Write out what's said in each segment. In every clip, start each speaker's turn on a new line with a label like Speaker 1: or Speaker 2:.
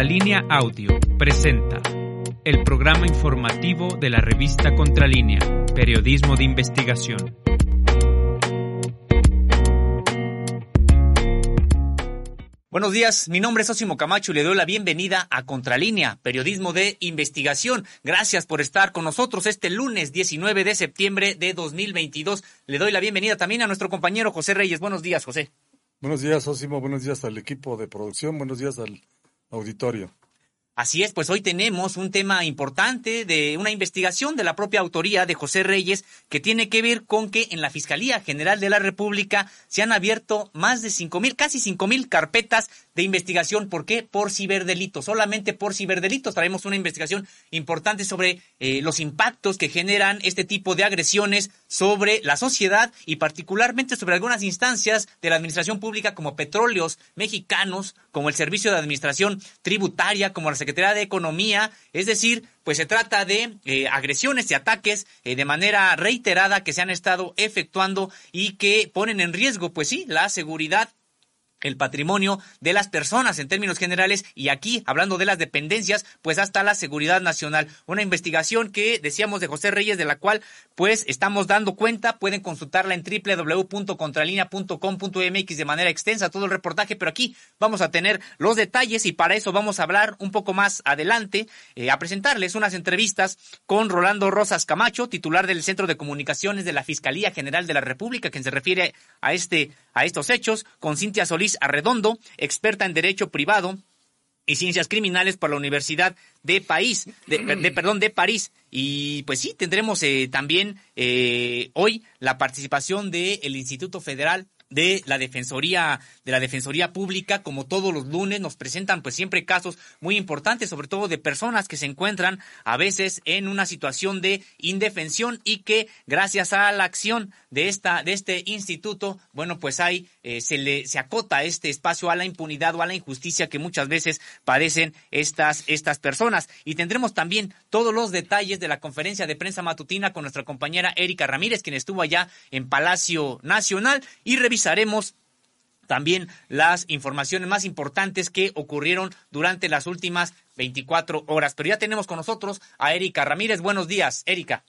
Speaker 1: Contralínea Audio presenta el programa informativo de la revista Contralínea, Periodismo de Investigación.
Speaker 2: Buenos días, mi nombre es Osimo Camacho y le doy la bienvenida a Contralínea, Periodismo de Investigación. Gracias por estar con nosotros este lunes 19 de septiembre de 2022. Le doy la bienvenida también a nuestro compañero José Reyes. Buenos días, José.
Speaker 3: Buenos días, Osimo. Buenos días al equipo de producción. Buenos días al auditorio.
Speaker 2: Así es, pues hoy tenemos un tema importante de una investigación de la propia autoría de José Reyes que tiene que ver con que en la Fiscalía General de la República se han abierto más de cinco mil, casi cinco mil carpetas de investigación. ¿Por qué? Por ciberdelitos, solamente por ciberdelitos. Traemos una investigación importante sobre eh, los impactos que generan este tipo de agresiones sobre la sociedad y particularmente sobre algunas instancias de la administración pública como petróleos mexicanos, como el Servicio de Administración Tributaria, como la Secretaría de Economía, es decir, pues se trata de eh, agresiones y ataques eh, de manera reiterada que se han estado efectuando y que ponen en riesgo, pues sí, la seguridad el patrimonio de las personas en términos generales y aquí hablando de las dependencias pues hasta la seguridad nacional. Una investigación que decíamos de José Reyes de la cual pues estamos dando cuenta. Pueden consultarla en www.contralinea.com.mx de manera extensa todo el reportaje pero aquí vamos a tener los detalles y para eso vamos a hablar un poco más adelante eh, a presentarles unas entrevistas con Rolando Rosas Camacho titular del Centro de Comunicaciones de la Fiscalía General de la República quien se refiere a este a estos hechos con Cintia Solís Arredondo, experta en Derecho Privado y Ciencias Criminales por la Universidad de París, de, perdón, de París. Y pues sí, tendremos eh, también eh, hoy la participación del Instituto Federal de la Defensoría de la Defensoría Pública, como todos los lunes, nos presentan pues siempre casos muy importantes, sobre todo de personas que se encuentran a veces en una situación de indefensión y que gracias a la acción de esta de este instituto, bueno, pues hay eh, se le se acota este espacio a la impunidad o a la injusticia que muchas veces padecen estas estas personas y tendremos también todos los detalles de la conferencia de prensa matutina con nuestra compañera Erika Ramírez, quien estuvo allá en Palacio Nacional y revisaremos también las informaciones más importantes que ocurrieron durante las últimas 24 horas. Pero ya tenemos con nosotros a Erika Ramírez. Buenos días, Erika.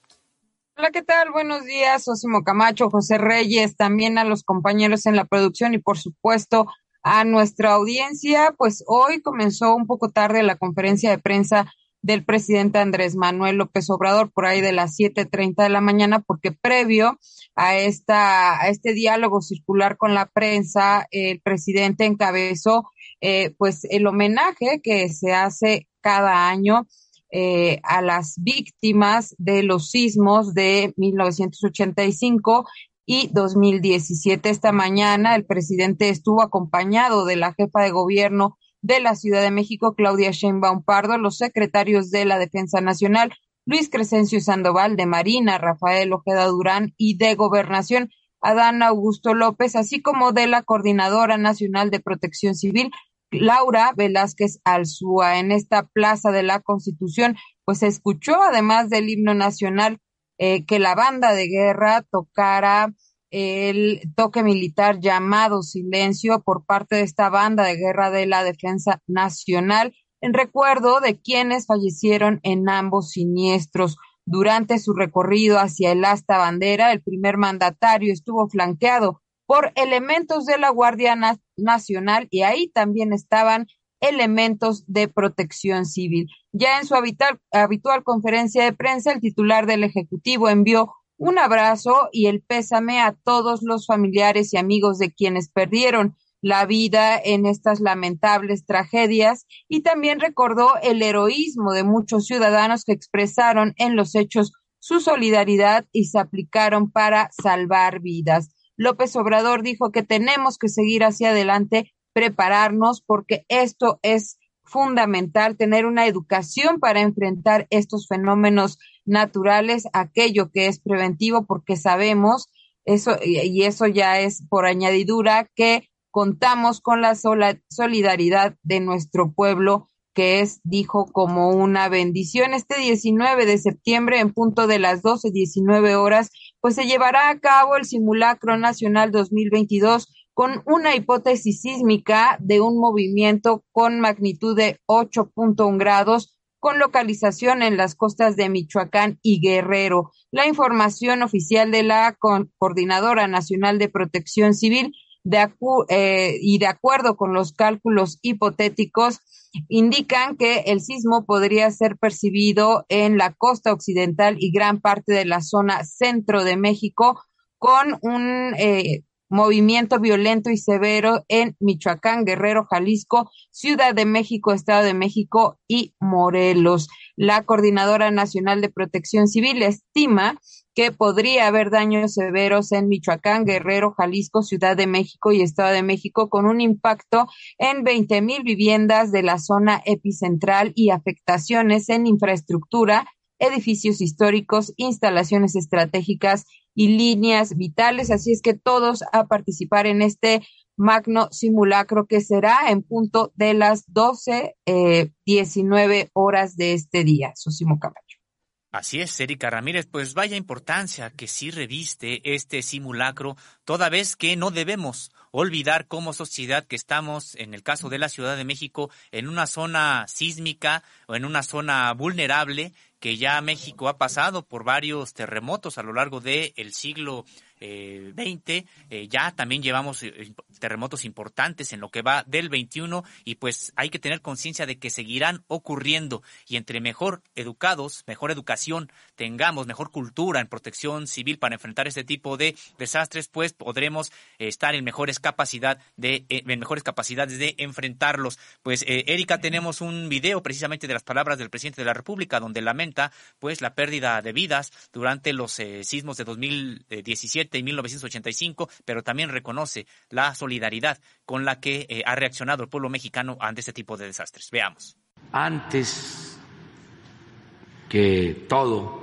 Speaker 4: Hola, ¿qué tal? Buenos días, Osimo Camacho, José Reyes, también a los compañeros en la producción y por supuesto a nuestra audiencia. Pues hoy comenzó un poco tarde la conferencia de prensa del presidente Andrés Manuel López Obrador por ahí de las 7:30 de la mañana, porque previo a esta a este diálogo circular con la prensa, el presidente encabezó eh, pues el homenaje que se hace cada año eh, a las víctimas de los sismos de 1985 y 2017. Esta mañana el presidente estuvo acompañado de la jefa de gobierno de la Ciudad de México, Claudia Sheinbaum Pardo, los secretarios de la Defensa Nacional, Luis Crescencio Sandoval de Marina, Rafael Ojeda Durán y de Gobernación, Adán Augusto López, así como de la Coordinadora Nacional de Protección Civil, Laura Velázquez Alzúa. En esta Plaza de la Constitución, pues se escuchó, además del himno nacional, eh, que la banda de guerra tocara el toque militar llamado silencio por parte de esta banda de guerra de la defensa nacional en recuerdo de quienes fallecieron en ambos siniestros. Durante su recorrido hacia el asta bandera, el primer mandatario estuvo flanqueado por elementos de la Guardia Nacional y ahí también estaban elementos de protección civil. Ya en su habitual, conferencia de prensa, el titular del Ejecutivo envió un abrazo y el pésame a todos los familiares y amigos de quienes perdieron la vida en estas lamentables tragedias y también recordó el heroísmo de muchos ciudadanos que expresaron en los hechos su solidaridad y se aplicaron para salvar vidas. López Obrador dijo que tenemos que seguir hacia adelante, prepararnos, porque esto es fundamental, tener una educación para enfrentar estos fenómenos naturales, aquello que es preventivo, porque sabemos eso, y eso ya es por añadidura, que contamos con la solidaridad de nuestro pueblo, que es, dijo, como una bendición. Este 19 de septiembre, en punto de las 12, 19 horas, pues se llevará a cabo el simulacro nacional 2022 con una hipótesis sísmica de un movimiento con magnitud de 8.1 grados con localización en las costas de Michoacán y Guerrero. La información oficial de la Coordinadora Nacional de Protección Civil eh, y de acuerdo con los cálculos hipotéticos, indican que el sismo podría ser percibido en la costa occidental y gran parte de la zona centro de México con un eh, movimiento violento y severo en Michoacán, Guerrero, Jalisco, Ciudad de México, Estado de México y Morelos. La Coordinadora Nacional de Protección Civil estima que podría haber daños severos en Michoacán, Guerrero, Jalisco, Ciudad de México y Estado de México con un impacto en 20 mil viviendas de la zona epicentral y afectaciones en infraestructura, edificios históricos, instalaciones estratégicas y líneas vitales. Así es que todos a participar en este magno simulacro que será en punto de las 12, eh, 19 horas de este día. Sosimo Camacho.
Speaker 2: Así es, Erika Ramírez, pues vaya importancia que sí reviste este simulacro, toda vez que no debemos olvidar como sociedad que estamos, en el caso de la Ciudad de México, en una zona sísmica o en una zona vulnerable que ya México ha pasado por varios terremotos a lo largo del siglo eh, 20. Eh, ya también llevamos eh, terremotos importantes en lo que va del 21 y pues hay que tener conciencia de que seguirán ocurriendo y entre mejor educados, mejor educación tengamos, mejor cultura en protección civil para enfrentar este tipo de desastres, pues podremos estar en mejores capacidad de eh, en mejores capacidades de enfrentarlos. Pues Erika tenemos un video precisamente de las palabras del presidente de la República donde lamenta pues la pérdida de vidas durante los sismos de 2017 y 1985, pero también reconoce la solidaridad con la que eh, ha reaccionado el pueblo mexicano ante este tipo de desastres. Veamos.
Speaker 5: Antes que todo,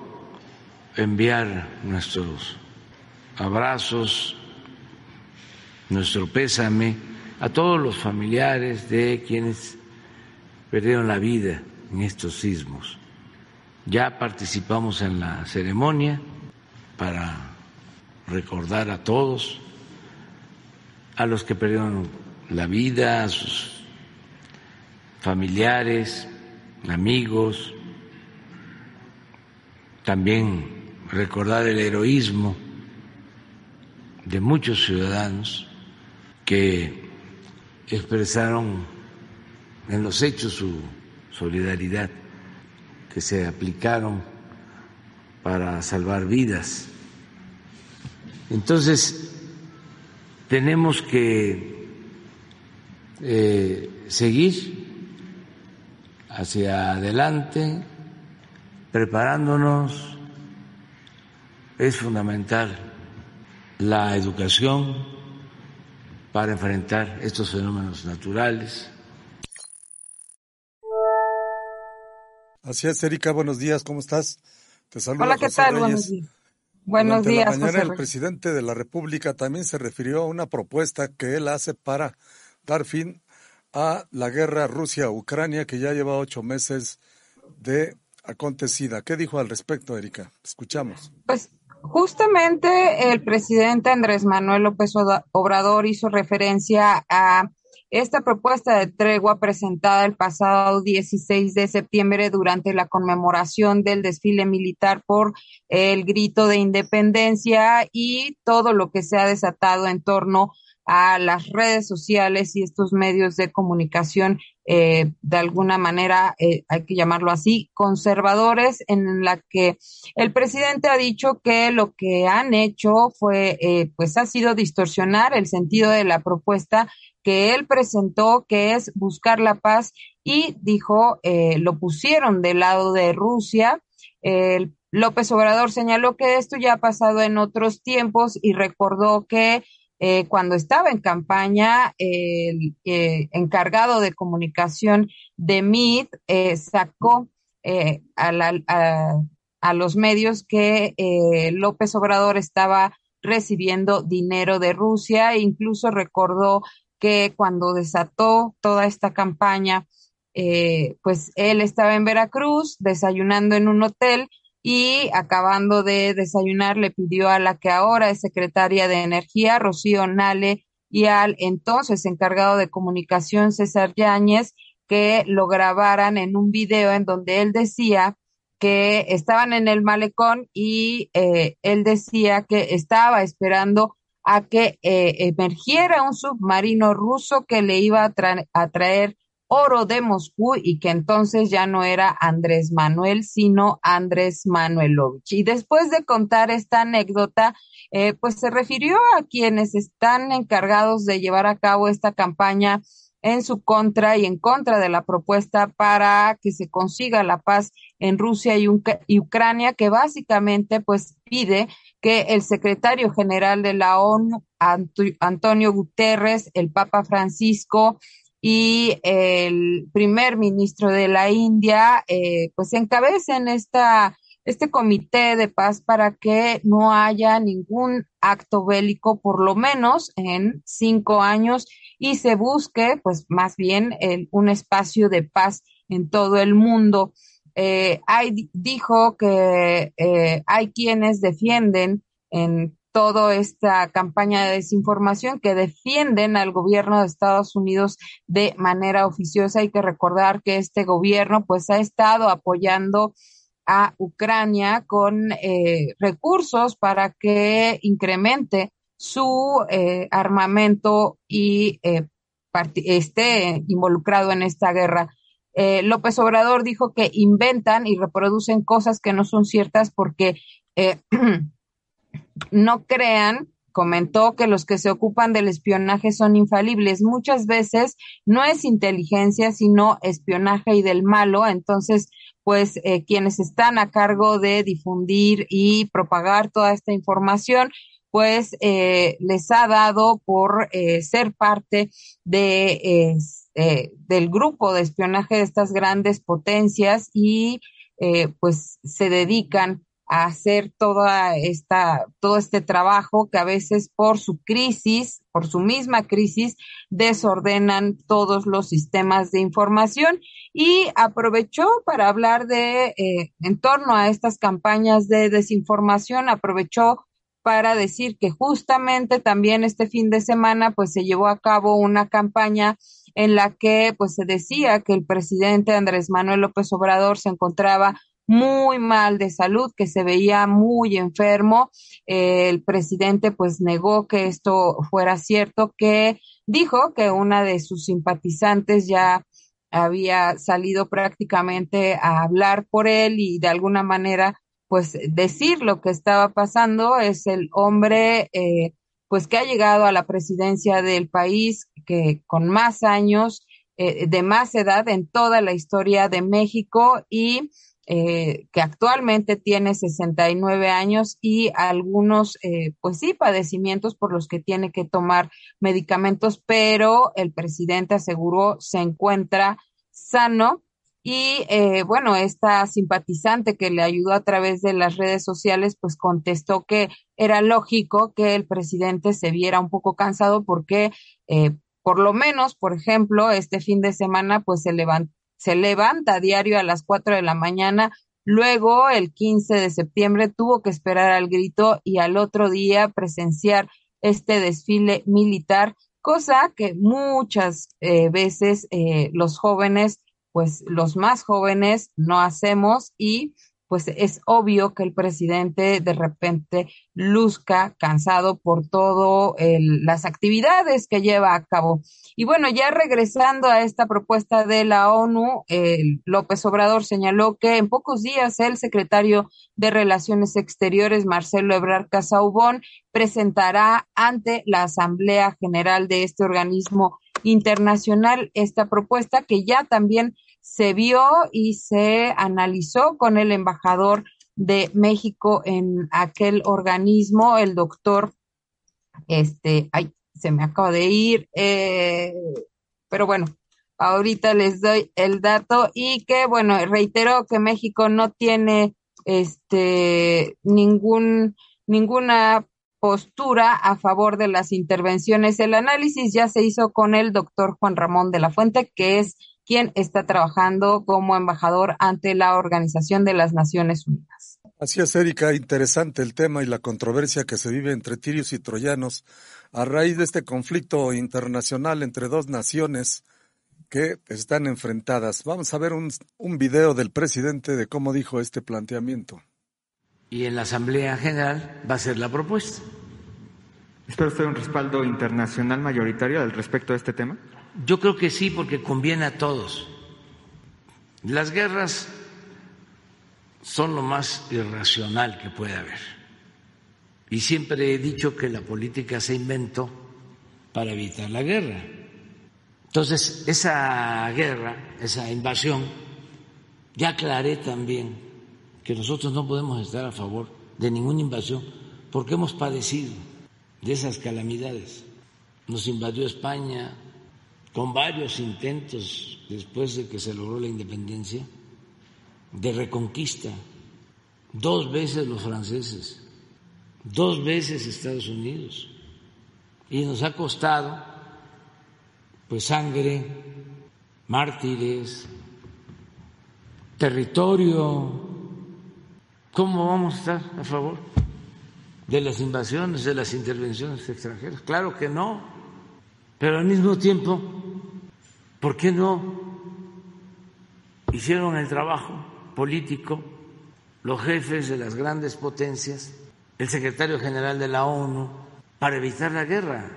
Speaker 5: enviar nuestros abrazos, nuestro pésame a todos los familiares de quienes perdieron la vida en estos sismos. Ya participamos en la ceremonia para recordar a todos, a los que perdieron la vida, a sus familiares, amigos, también recordar el heroísmo de muchos ciudadanos que expresaron en los hechos su solidaridad, que se aplicaron para salvar vidas entonces, tenemos que eh, seguir hacia adelante, preparándonos. Es fundamental la educación para enfrentar estos fenómenos naturales.
Speaker 3: Así es, Erika, buenos días, ¿cómo estás?
Speaker 4: Te saludo. Hola, ¿qué tal? Buenos días. Buenos días.
Speaker 3: La mañana el presidente de la República también se refirió a una propuesta que él hace para dar fin a la guerra Rusia-Ucrania que ya lleva ocho meses de acontecida. ¿Qué dijo al respecto, Erika? Escuchamos.
Speaker 4: Pues justamente el presidente Andrés Manuel López Obrador hizo referencia a esta propuesta de tregua presentada el pasado 16 de septiembre durante la conmemoración del desfile militar por el grito de independencia y todo lo que se ha desatado en torno a las redes sociales y estos medios de comunicación, eh, de alguna manera, eh, hay que llamarlo así, conservadores, en la que el presidente ha dicho que lo que han hecho fue, eh, pues ha sido distorsionar el sentido de la propuesta que él presentó, que es buscar la paz, y dijo, eh, lo pusieron del lado de Rusia. López Obrador señaló que esto ya ha pasado en otros tiempos y recordó que eh, cuando estaba en campaña, el eh, encargado de comunicación de MIT sacó a, a, los medios que López Obrador estaba recibiendo dinero de Rusia e incluso recordó que cuando desató toda esta campaña, eh, pues él estaba en Veracruz desayunando en un hotel y acabando de desayunar le pidió a la que ahora es secretaria de Energía, Rocío Nale, y al entonces encargado de comunicación César Yáñez que lo grabaran en un video en donde él decía que estaban en el malecón y eh, él decía que estaba esperando a que eh, emergiera un submarino ruso que le iba a, a, traer oro de Moscú y que entonces ya no era Andrés Manuel, sino Andrés Manuelovich. Y después de contar esta anécdota, eh, pues se refirió a quienes están encargados de llevar a cabo esta campaña en su contra y en contra de la propuesta para que se consiga la paz en Rusia y, Ucrania, que básicamente pues pide que el secretario general de la ONU, Antonio Guterres, el Papa Francisco y el primer ministro de la India, eh, pues encabecen esta este comité de paz para que no haya ningún acto bélico por lo menos en cinco años y se busque pues más bien un espacio de paz en todo el mundo. Eh, dijo que eh, hay quienes defienden en toda esta campaña de desinformación que defienden al gobierno de Estados Unidos de manera oficiosa. Hay que recordar que este gobierno pues ha estado apoyando a Ucrania con eh, recursos para que incremente su eh, armamento y eh, esté involucrado en esta guerra. López Obrador dijo que inventan y reproducen cosas que no son ciertas porque no crean comentó que los que se ocupan del espionaje son infalibles. Muchas veces no es inteligencia, sino espionaje y del malo. Entonces, pues eh, quienes están a cargo de difundir y propagar toda esta información, pues eh, les ha dado por eh, ser parte de, del grupo de espionaje de estas grandes potencias y pues se dedican a hacer toda esta, todo este trabajo que a veces por su crisis, por su misma crisis, desordenan todos los sistemas de información. Y aprovechó para hablar de, eh, en torno a estas campañas de desinformación, aprovechó para decir que justamente también este fin de semana pues se llevó a cabo una campaña en la que pues se decía que el presidente Andrés Manuel López Obrador se encontraba muy mal de salud, que se veía muy enfermo. el presidente pues negó que esto fuera cierto, que dijo que una de sus simpatizantes ya había salido prácticamente a hablar por él y de alguna manera pues decir lo que estaba pasando. Es el hombre eh, pues que ha llegado a la presidencia del país que con más años, eh, de más edad en toda la historia de México y eh, que actualmente tiene 69 años y algunos, eh, pues sí, padecimientos por los que tiene que tomar medicamentos, pero el presidente aseguró se encuentra sano. Y eh, bueno, esta simpatizante que le ayudó a través de las redes sociales, pues contestó que era lógico que el presidente se viera un poco cansado porque por lo menos, por ejemplo, este fin de semana, pues se se levanta a diario a las 4 de la mañana. Luego, el 15 de septiembre, tuvo que esperar al grito y al otro día presenciar este desfile militar, cosa que muchas eh, veces eh, los jóvenes, pues los más jóvenes, no hacemos y pues es obvio que el presidente de repente luzca cansado por todo las actividades que lleva a cabo. Y bueno, ya regresando a esta propuesta de la ONU, López Obrador señaló que en pocos días el secretario de Relaciones Exteriores, Marcelo Ebrard Casaubón, presentará ante la Asamblea General de este organismo internacional esta propuesta que ya también se vio y se analizó con el embajador de México en aquel organismo, el doctor, este, ay, se me acaba de ir, eh, pero bueno, ahorita les doy el dato y que, bueno, reitero que México no tiene, este, ningún, ninguna postura a favor de las intervenciones. El análisis ya se hizo con el doctor Juan Ramón de la Fuente, que es quien está trabajando como embajador ante la Organización de las Naciones Unidas.
Speaker 3: Así es, Erika, interesante el tema y la controversia que se vive entre tirios y troyanos a raíz de este conflicto internacional entre dos naciones que están enfrentadas. Vamos a ver un, un video del presidente de cómo dijo este planteamiento.
Speaker 5: Y en la Asamblea General va a ser la propuesta.
Speaker 6: ¿Espera usted un respaldo internacional mayoritario al respecto de este tema?
Speaker 5: Yo creo que sí, porque conviene a todos. Las guerras son lo más irracional que puede haber. Y siempre he dicho que la política se inventó para evitar la guerra. Entonces, esa guerra, esa invasión, ya aclaré también que nosotros no podemos estar a favor de ninguna invasión porque hemos padecido de esas calamidades. Nos invadió España con varios intentos después de que se logró la independencia de reconquista, dos veces los franceses, dos veces Estados Unidos, y nos ha costado pues sangre, mártires, territorio. ¿Cómo vamos a estar a favor de las invasiones, de las intervenciones extranjeras? Claro que no, pero al mismo tiempo, ¿por qué no hicieron el trabajo? político, los jefes de las grandes potencias, el secretario general de la ONU, para evitar la guerra,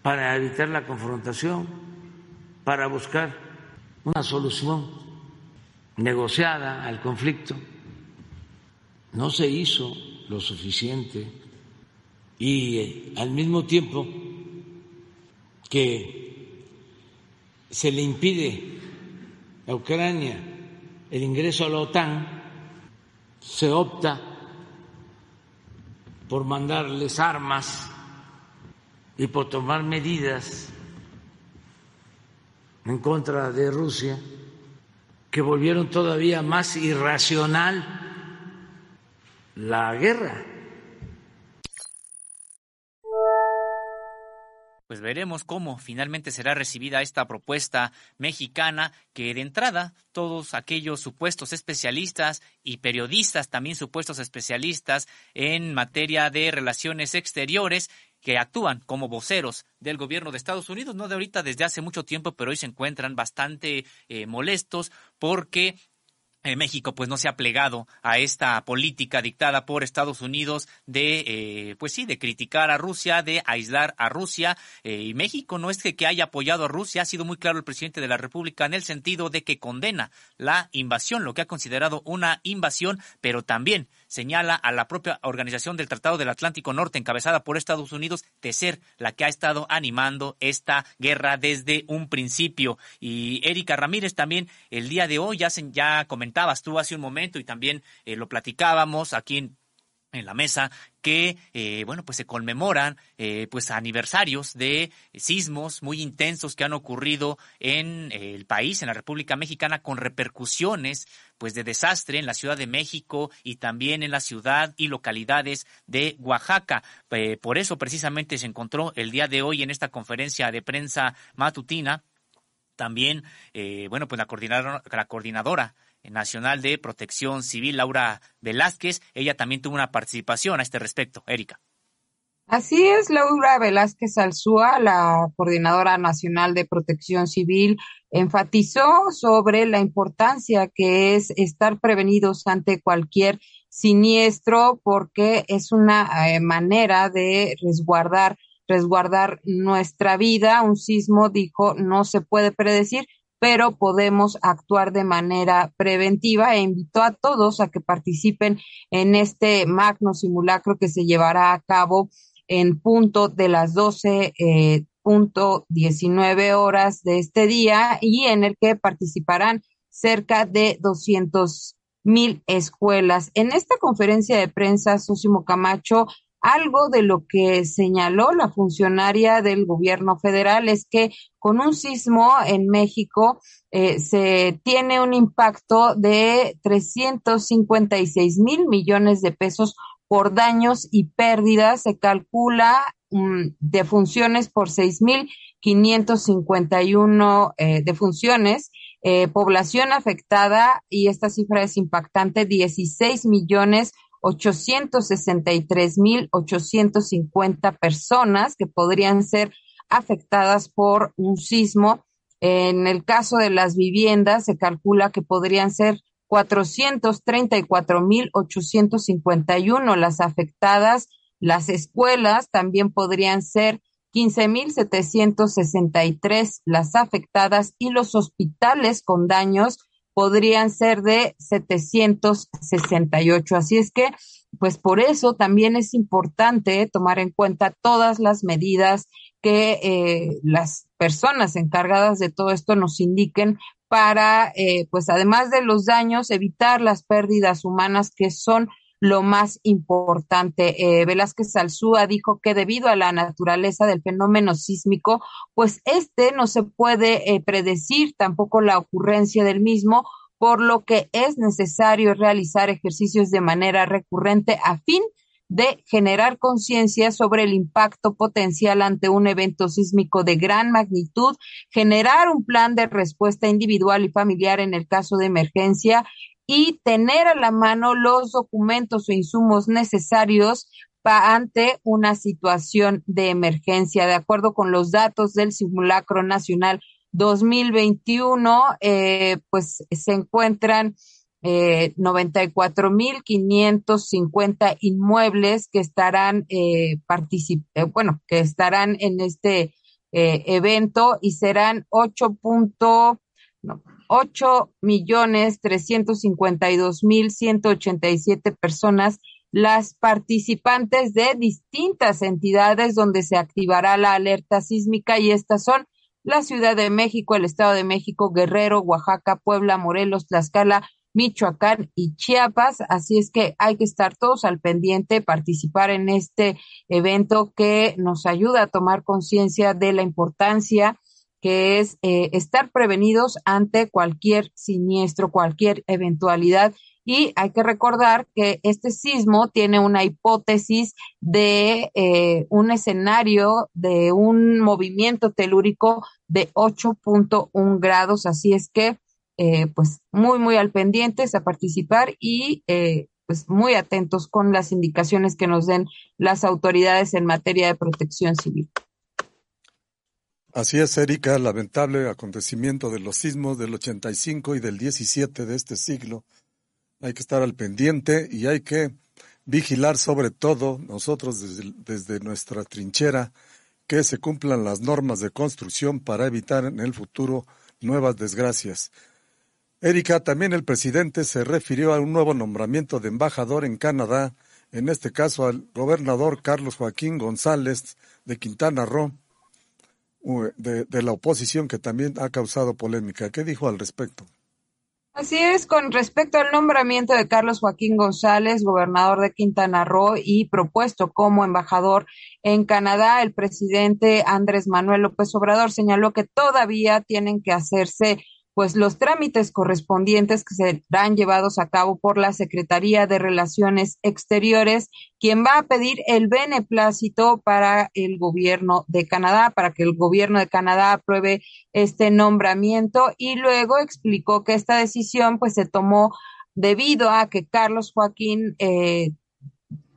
Speaker 5: para evitar la confrontación, para buscar una solución negociada al conflicto. No se hizo lo suficiente y eh, al mismo tiempo que se le impide a Ucrania el ingreso a la OTAN, se opta por mandarles armas y por tomar medidas en contra de Rusia que volvieron todavía más irracional la guerra.
Speaker 2: Pues veremos cómo finalmente será recibida esta propuesta mexicana que de entrada todos aquellos supuestos especialistas y periodistas, también supuestos especialistas en materia de relaciones exteriores, que actúan como voceros del gobierno de Estados Unidos, no de ahorita desde hace mucho tiempo, pero hoy se encuentran bastante eh, molestos porque México pues no se ha plegado a esta política dictada por Estados Unidos de eh, pues sí de criticar a Rusia de aislar a Rusia. Eh, y México no es que haya apoyado a Rusia ha sido muy claro el presidente de la República en el sentido de que condena la invasión lo que ha considerado una invasión pero también señala a la propia organización del Tratado del Atlántico Norte encabezada por Estados Unidos de ser la que ha estado animando esta guerra desde un principio. Y Erika Ramírez también el día de hoy ya ya comentó comentabas tú hace un momento y también eh, lo platicábamos aquí en, la mesa que eh, bueno pues se conmemoran eh, pues aniversarios de sismos muy intensos que han ocurrido en el país en la República Mexicana con repercusiones pues de desastre en la Ciudad de México y también en la ciudad y localidades de Oaxaca. Por eso precisamente se encontró el día de hoy en esta conferencia de prensa matutina también bueno pues la coordinadora, la coordinadora Nacional de Protección Civil, Laura Velázquez. Ella también tuvo una participación a este respecto. Erika.
Speaker 4: Así es, Laura Velázquez Alzúa, la Coordinadora Nacional de Protección Civil, enfatizó sobre la importancia que es estar prevenidos ante cualquier siniestro porque es una eh, manera de resguardar resguardar nuestra vida. Un sismo, dijo, no se puede predecir, pero podemos actuar de manera preventiva e invito a todos a que participen en este magno simulacro que se llevará a cabo en punto de las 12 eh, punto 19 horas de este día y en el que participarán cerca de 200 mil escuelas. En esta conferencia de prensa, Sosimo Camacho algo de lo que señaló la funcionaria del gobierno federal es que con un sismo en México eh, se tiene un impacto de 356 mil millones de pesos por daños y pérdidas. Se calcula um, defunciones por 6 mil 551 eh, eh, población afectada, y esta cifra es impactante, 16 millones 863 mil 850 personas que podrían ser afectadas por un sismo. En el caso de las viviendas, se calcula que podrían ser 434 mil 851 las afectadas. Las escuelas también podrían ser 15.763 las afectadas y los hospitales con daños podrían ser de 768. Así es que, pues por eso también es importante tomar en cuenta todas las medidas que eh, las personas encargadas de todo esto nos indiquen para, eh, pues además de los daños, evitar las pérdidas humanas que son lo más importante. Eh, Velázquez Salzúa dijo que debido a la naturaleza del fenómeno sísmico, pues este no se puede eh, predecir tampoco la ocurrencia del mismo, por lo que es necesario realizar ejercicios de manera recurrente a fin de generar conciencia sobre el impacto potencial ante un evento sísmico de gran magnitud, generar un plan de respuesta individual y familiar en el caso de emergencia y tener a la mano los documentos o insumos necesarios ante una situación de emergencia. De acuerdo con los datos del simulacro nacional 2021, eh, pues se encuentran eh, 94.550 inmuebles que estarán eh, eh, bueno, que estarán en este eh, evento y serán 8. No, ocho millones trescientos cincuenta y dos mil ciento ochenta y siete personas las participantes de distintas entidades donde se activará la alerta sísmica y estas son la Ciudad de México, el Estado de México, Guerrero, Oaxaca, Puebla, Morelos, Tlaxcala, Michoacán y Chiapas. Así es que hay que estar todos al pendiente, participar en este evento que nos ayuda a tomar conciencia de la importancia que es eh, estar prevenidos ante cualquier siniestro, cualquier eventualidad. Y hay que recordar que este sismo tiene una hipótesis de eh, un escenario de un movimiento telúrico de 8.1 grados. Así es que, eh, pues, muy, muy al pendientes a participar y pues muy atentos con las indicaciones que nos den las autoridades en materia de protección civil.
Speaker 3: Así es, Erika, lamentable acontecimiento de los sismos del 85 y del 17 de este siglo. Hay que estar al pendiente y hay que vigilar sobre todo nosotros desde, desde nuestra trinchera que se cumplan las normas de construcción para evitar en el futuro nuevas desgracias. Erika, también el presidente se refirió a un nuevo nombramiento de embajador en Canadá, en este caso al gobernador Carlos Joaquín González de Quintana Roo de, la oposición que también ha causado polémica. ¿Qué dijo al respecto?
Speaker 4: Así es, con respecto al nombramiento de Carlos Joaquín González, gobernador de Quintana Roo y propuesto como embajador en Canadá, el presidente Andrés Manuel López Obrador señaló que todavía tienen que hacerse pues los trámites correspondientes que serán llevados a cabo por la Secretaría de Relaciones Exteriores, quien va a pedir el beneplácito para el gobierno de Canadá, para que el gobierno de Canadá apruebe este nombramiento. Y luego explicó que esta decisión pues se tomó debido a que Carlos Joaquín eh,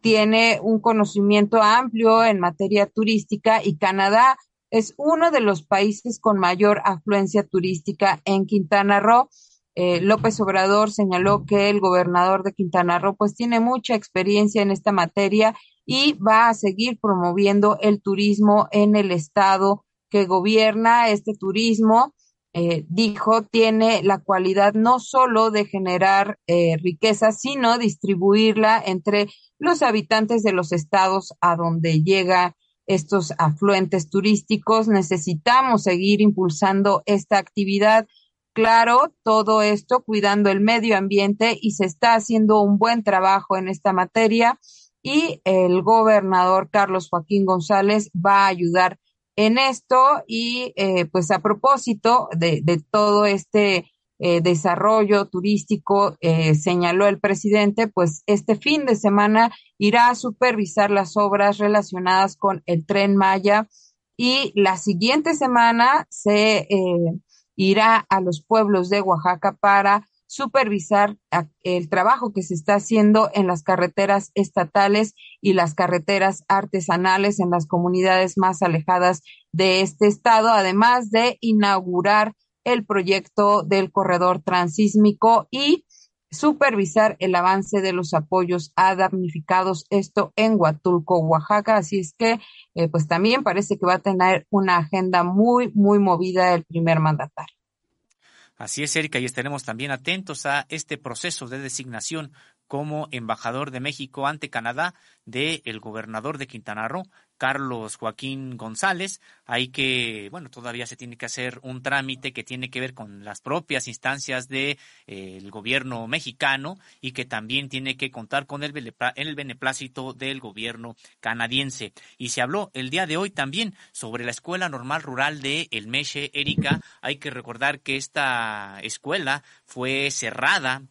Speaker 4: tiene un conocimiento amplio en materia turística y Canadá es uno de los países con mayor afluencia turística en Quintana Roo. Eh, López Obrador señaló que el gobernador de Quintana Roo pues tiene mucha experiencia en esta materia y va a seguir promoviendo el turismo en el estado que gobierna. Este turismo, eh, dijo, tiene la cualidad no solo de generar eh, riqueza, sino distribuirla entre los habitantes de los estados a donde llega estos afluentes turísticos. Necesitamos seguir impulsando esta actividad. Claro, todo esto cuidando el medio ambiente y se está haciendo un buen trabajo en esta materia y el gobernador Carlos Joaquín González va a ayudar en esto y eh, pues a propósito de, de todo este eh, desarrollo turístico, eh, señaló el presidente, pues este fin de semana irá a supervisar las obras relacionadas con el tren Maya y la siguiente semana se eh, irá a los pueblos de Oaxaca para supervisar el trabajo que se está haciendo en las carreteras estatales y las carreteras artesanales en las comunidades más alejadas de este estado, además de inaugurar el proyecto del corredor transísmico y supervisar el avance de los apoyos a esto en Huatulco, Oaxaca. Así es que, eh, pues también parece que va a tener una agenda muy, muy movida el primer mandatario.
Speaker 2: Así es, Erika, y estaremos también atentos a este proceso de designación como embajador de México ante Canadá del el gobernador de Quintana Roo, Carlos Joaquín González. Hay que, bueno, todavía se tiene que hacer un trámite que tiene que ver con las propias instancias del de, eh, gobierno mexicano y que también tiene que contar con el, el beneplácito del gobierno canadiense. Y se habló el día de hoy también sobre la Escuela Normal Rural de El Meche, Erika. Hay que recordar que esta escuela fue cerrada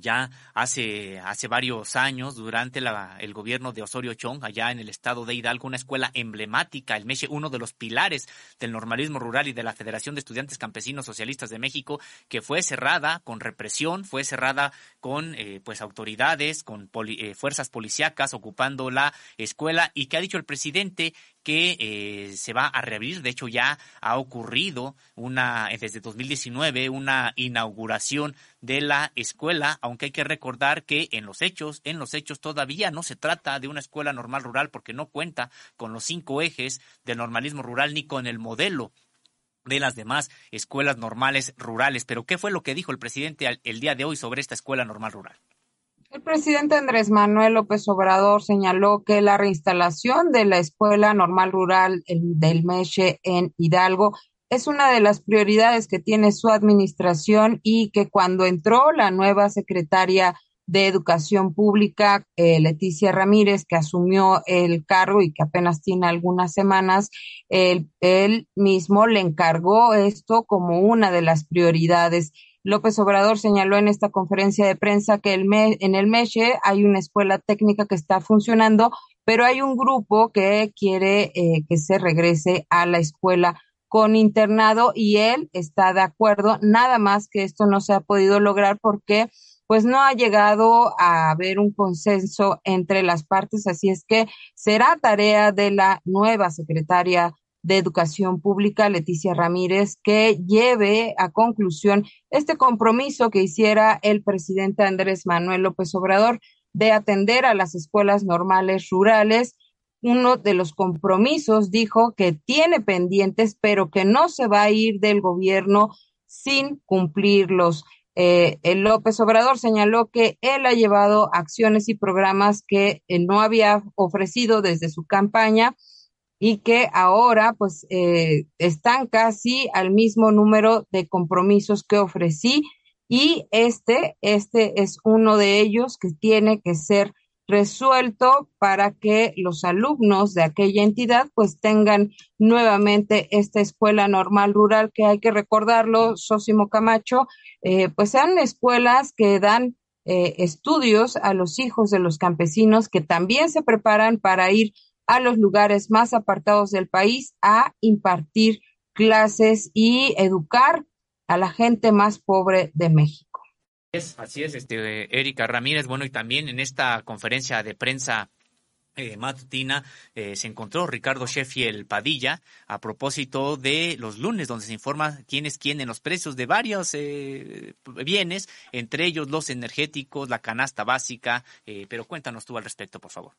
Speaker 2: ya hace, hace varios años, durante la, el gobierno de Osorio Chong, allá en el estado de Hidalgo, una escuela emblemática, el Meche, uno de los pilares del normalismo rural y de la Federación de Estudiantes Campesinos Socialistas de México, que fue cerrada con represión, fue cerrada con eh, pues autoridades, con eh, fuerzas policíacas ocupando la escuela y que ha dicho el presidente que eh, se va a reabrir. De hecho, ya ha ocurrido una, eh, desde 2019, una inauguración de la escuela, aunque hay que recordar que en los hechos, en los hechos todavía no se trata de una escuela normal rural porque no cuenta con los cinco ejes del normalismo rural ni con el modelo de las demás escuelas normales rurales. Pero, ¿qué fue lo que dijo el presidente el día de hoy sobre esta escuela normal rural?
Speaker 4: El presidente Andrés Manuel López Obrador señaló que la reinstalación de la Escuela Normal Rural del Meche en Hidalgo es una de las prioridades que tiene su administración y que cuando entró la nueva secretaria de Educación Pública, eh, Leticia Ramírez, que asumió el cargo y que apenas tiene algunas semanas, él, él mismo le encargó esto como una de las prioridades López Obrador señaló en esta conferencia de prensa que el en el MESHE hay una escuela técnica que está funcionando, pero hay un grupo que quiere eh, que se regrese a la escuela con internado y él está de acuerdo, nada más que esto no se ha podido lograr porque pues no ha llegado a haber un consenso entre las partes, así es que será tarea de la nueva secretaria de Educación Pública, Leticia Ramírez, que lleve a conclusión este compromiso que hiciera el presidente Andrés Manuel López Obrador de atender a las escuelas normales rurales. Uno de los compromisos dijo que tiene pendientes, pero que no se va a ir del gobierno sin cumplirlos. Eh, el López Obrador señaló que él ha llevado acciones y programas que no había ofrecido desde su campaña y que ahora pues eh, están casi al mismo número de compromisos que ofrecí y este, este es uno de ellos que tiene que ser resuelto para que los alumnos de aquella entidad pues tengan nuevamente esta escuela normal rural que hay que recordarlo, Sósimo Camacho, eh, pues sean escuelas que dan eh, estudios a los hijos de los campesinos que también se preparan para ir a los lugares más apartados del país a impartir clases y educar a la gente más pobre de México.
Speaker 2: así es, este, Erika Ramírez. Bueno, y también en esta conferencia de prensa eh, matutina eh, se encontró Ricardo Sheffield Padilla a propósito de los lunes donde se informa quién es quién en los precios de varios eh, bienes, entre ellos los energéticos, la canasta básica, pero cuéntanos tú al respecto, por favor.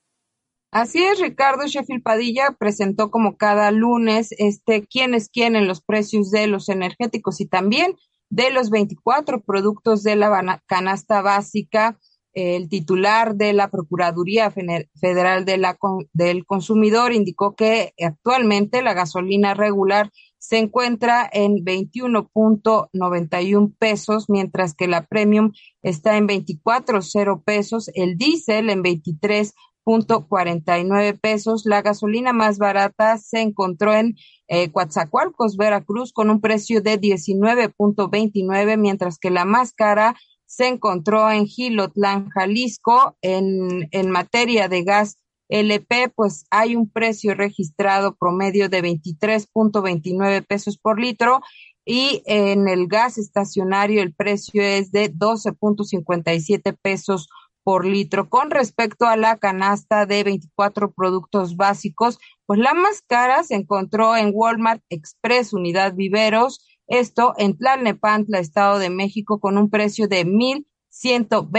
Speaker 4: Así es, Ricardo Sheffield Padilla presentó como cada lunes este quién es quién en los precios de los energéticos y también de los 24 productos de la canasta básica. El titular de la Procuraduría Federal de la, del Consumidor indicó que actualmente la gasolina regular se encuentra en 21.91 pesos, mientras que la premium está en 24.0 pesos, el diésel en 23 punto cuarenta y nueve pesos. La gasolina más barata se encontró en eh, Coatzacoalcos, Veracruz, con un precio de diecinueve punto veintinueve, mientras que la más cara se encontró en Gilotlán, Jalisco. En, en materia de gas LP, pues hay un precio registrado promedio de veintitrés punto veintinueve pesos por litro y en el gas estacionario el precio es de 12.57 pesos por litro. Con respecto a la canasta de 24 productos básicos, pues la más cara se encontró en Walmart Express Unidad Viveros, esto en Tlalnepantla, Estado de México, con un precio de mil ciento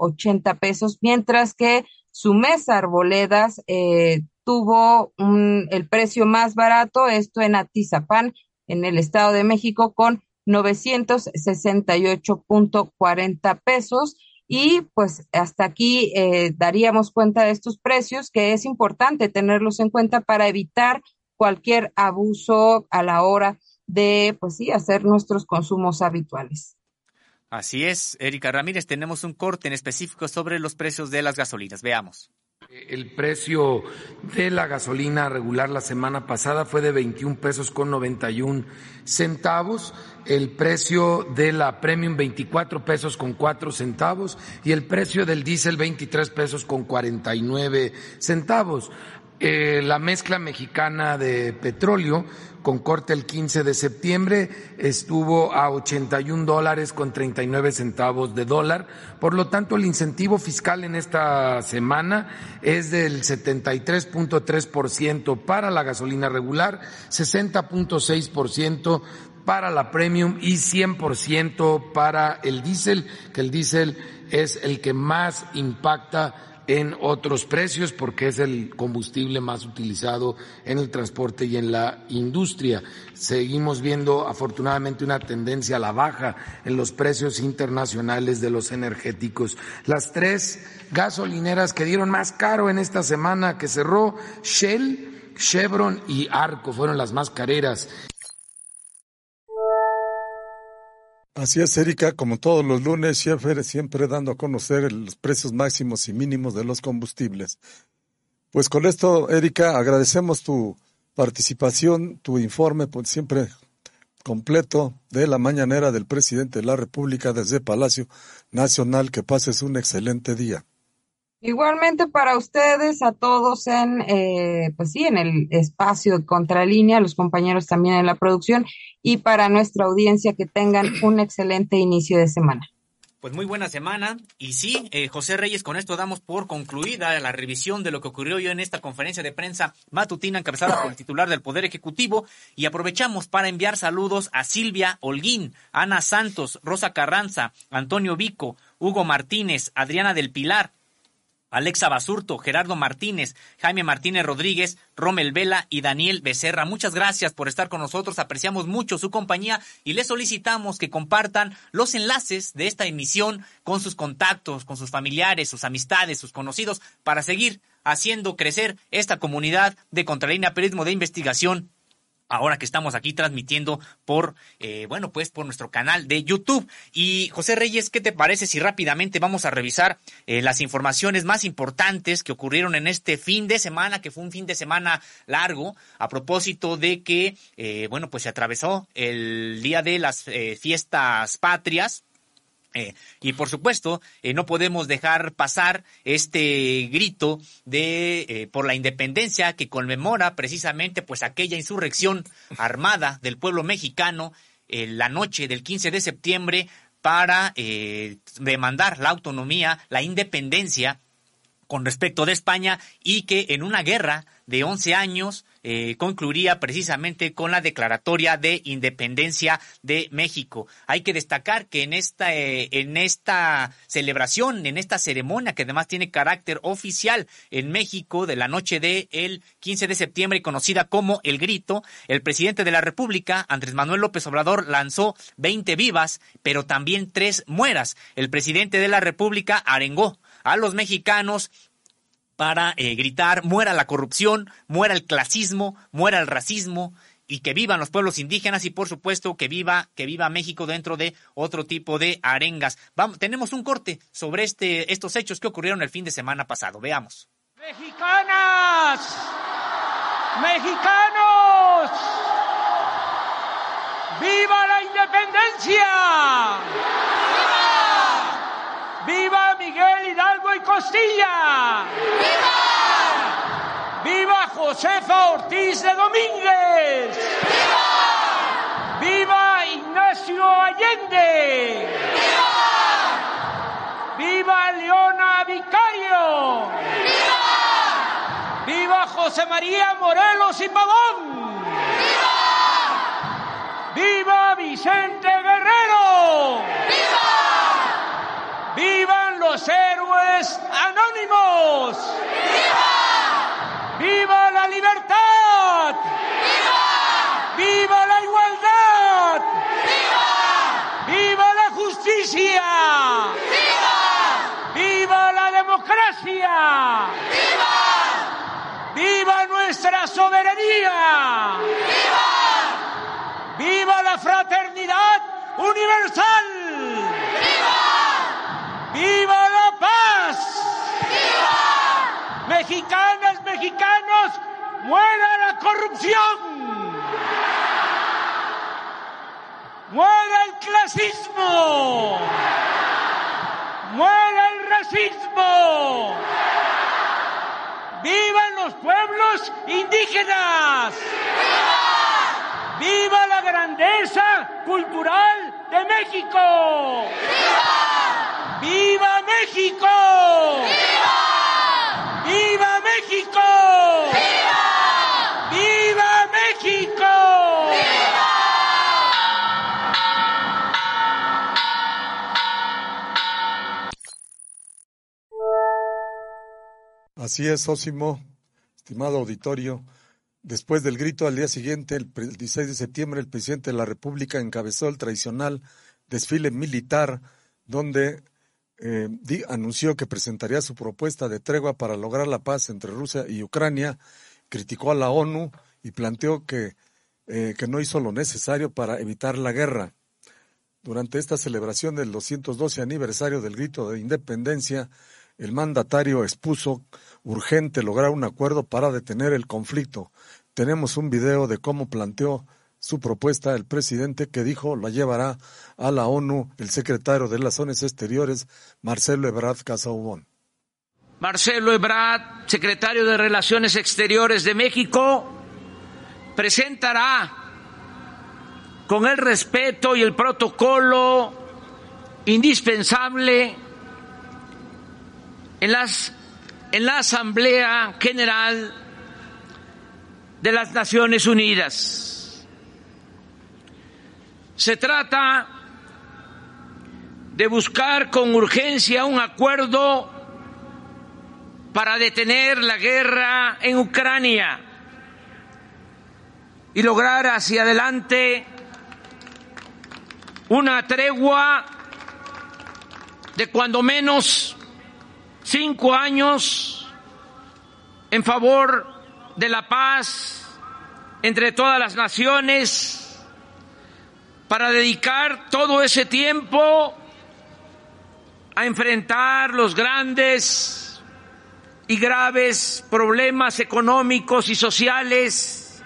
Speaker 4: ochenta pesos, mientras que su mesa Arboledas eh, tuvo un, el precio más barato, esto en Atizapán, en el Estado de México, con 968.40 pesos. Y pues hasta aquí eh, daríamos cuenta de estos precios, que es importante tenerlos en cuenta para evitar cualquier abuso a la hora de, pues sí, hacer nuestros consumos habituales.
Speaker 2: Así es, Erika Ramírez, tenemos un corte en específico sobre los precios de las gasolinas. Veamos.
Speaker 7: El precio de la gasolina regular la semana pasada fue de 21 pesos con 91 centavos, el precio de la premium 24 pesos con 4 centavos y el precio del diésel 23 pesos con 49 centavos. Eh, la mezcla mexicana de petróleo con corte el 15 de septiembre estuvo a 81 dólares con 39 centavos de dólar. Por lo tanto, el incentivo fiscal en esta semana es del 73.3% para la gasolina regular, 60.6% para la premium y 100% para el diésel, que el diésel es el que más impacta en otros precios porque es el combustible más utilizado en el transporte y en la industria. Seguimos viendo afortunadamente una tendencia a la baja en los precios internacionales de los energéticos. Las tres gasolineras que dieron más caro en esta semana que cerró, Shell, Chevron y Arco fueron las más careras.
Speaker 3: Así es, Erika, como todos los lunes, Schaeffer siempre dando a conocer los precios máximos y mínimos de los combustibles. Pues con esto, Erika, agradecemos tu participación, tu informe, pues siempre completo de la mañanera del presidente de la República desde Palacio Nacional. Que pases un excelente día.
Speaker 4: Igualmente para ustedes, a todos en, eh, pues sí, en el espacio de Contralínea, los compañeros también en la producción y para nuestra audiencia que tengan un excelente inicio de semana.
Speaker 2: Pues muy buena semana. Y sí, eh, José Reyes, con esto damos por concluida la revisión de lo que ocurrió hoy en esta conferencia de prensa matutina encabezada por el titular del Poder Ejecutivo. Y aprovechamos para enviar saludos a Silvia Holguín, Ana Santos, Rosa Carranza, Antonio Vico, Hugo Martínez, Adriana del Pilar, Alexa Basurto, Gerardo Martínez, Jaime Martínez Rodríguez, Rommel Vela y Daniel Becerra. Muchas gracias por estar con nosotros. Apreciamos mucho su compañía y les solicitamos que compartan los enlaces de esta emisión con sus contactos, con sus familiares, sus amistades, sus conocidos, para seguir haciendo crecer esta comunidad de Contralínea Periodismo de Investigación ahora que estamos aquí transmitiendo por, eh, bueno, pues por nuestro canal de YouTube. Y José Reyes, ¿qué te parece si rápidamente vamos a revisar eh, las informaciones más importantes que ocurrieron en este fin de semana, que fue un fin de semana largo, a propósito de que, eh, bueno, pues se atravesó el día de las fiestas patrias, eh, y por supuesto, eh, no podemos dejar pasar este grito de eh, por la independencia que conmemora precisamente pues aquella insurrección armada del pueblo mexicano la noche del 15 de septiembre para demandar la autonomía, la independencia con respecto de España y que en una guerra de 11 años eh, concluiría precisamente con la declaratoria de independencia de México. Hay que destacar que en esta, eh, en esta celebración, en esta ceremonia que además tiene carácter oficial en México de la noche del el 15 de septiembre conocida como El Grito, el presidente de la República, Andrés Manuel López Obrador, lanzó 20 vivas, pero también tres mueras. El presidente de la República arengó a los mexicanos para eh, gritar muera la corrupción, muera el clasismo, muera el racismo y que vivan los pueblos indígenas y por supuesto que viva que viva México dentro de otro tipo de arengas. Vamos, tenemos un corte sobre este estos hechos que ocurrieron el fin de semana pasado. Veamos.
Speaker 8: Mexicanas, mexicanos, viva la independencia. ¡Viva Miguel Hidalgo y Costilla! ¡Viva! ¡Viva Josefa Ortiz de Domínguez! ¡Viva!
Speaker 9: Mario Allende. ¡Viva! ¡Viva Leona Vicario! ¡Viva! ¡Viva José María Morelos y Pavón! ¡Viva! ¡Viva Vicente Guerrero! ¡Viva! ¡Vivan los héroes anónimos! ¡Viva! ¡Viva la libertad! ¡Viva! ¡Viva la igualdad! ¡Viva! ¡Viva la justicia! ¡Viva! ¡Viva la democracia! ¡Viva! ¡Viva nuestra soberanía! ¡Viva! ¡Viva la fraternidad universal! ¡Viva! ¡Viva la paz! ¡Viva! Mexicanas, mexicanos, muera la corrupción. Muera el clasismo. Muera el racismo. ¡Vivan los pueblos indígenas! ¡Viva! ¡Viva la grandeza cultural de México! ¡Viva! ¡Viva México! ¡Viva! ¡Viva México! ¡Viva! ¡Viva México!
Speaker 3: Así es, Ósimo, estimado auditorio. Después del grito al día siguiente, el 16 de septiembre, el presidente de la República encabezó el tradicional desfile militar donde eh, di, anunció que presentaría su propuesta de tregua para lograr la paz entre Rusia y Ucrania, criticó a la ONU y planteó que, eh, que no hizo lo necesario para evitar la guerra. Durante esta celebración del 212 aniversario del grito de independencia, el mandatario expuso urgente lograr un acuerdo para detener el conflicto. Tenemos un video de cómo planteó su propuesta el presidente que dijo la llevará a la ONU el secretario de Relaciones Exteriores, Marcelo Ebrard Casaubon.
Speaker 5: Marcelo Ebrard, secretario de Relaciones Exteriores de México, presentará con el respeto y el protocolo indispensable en, las, en la Asamblea General de las Naciones Unidas. Se trata de buscar con urgencia un acuerdo para detener la guerra en Ucrania y lograr hacia adelante una tregua de cuando menos cinco años en favor de la paz entre todas las naciones para dedicar todo ese tiempo a enfrentar los grandes y graves problemas económicos y sociales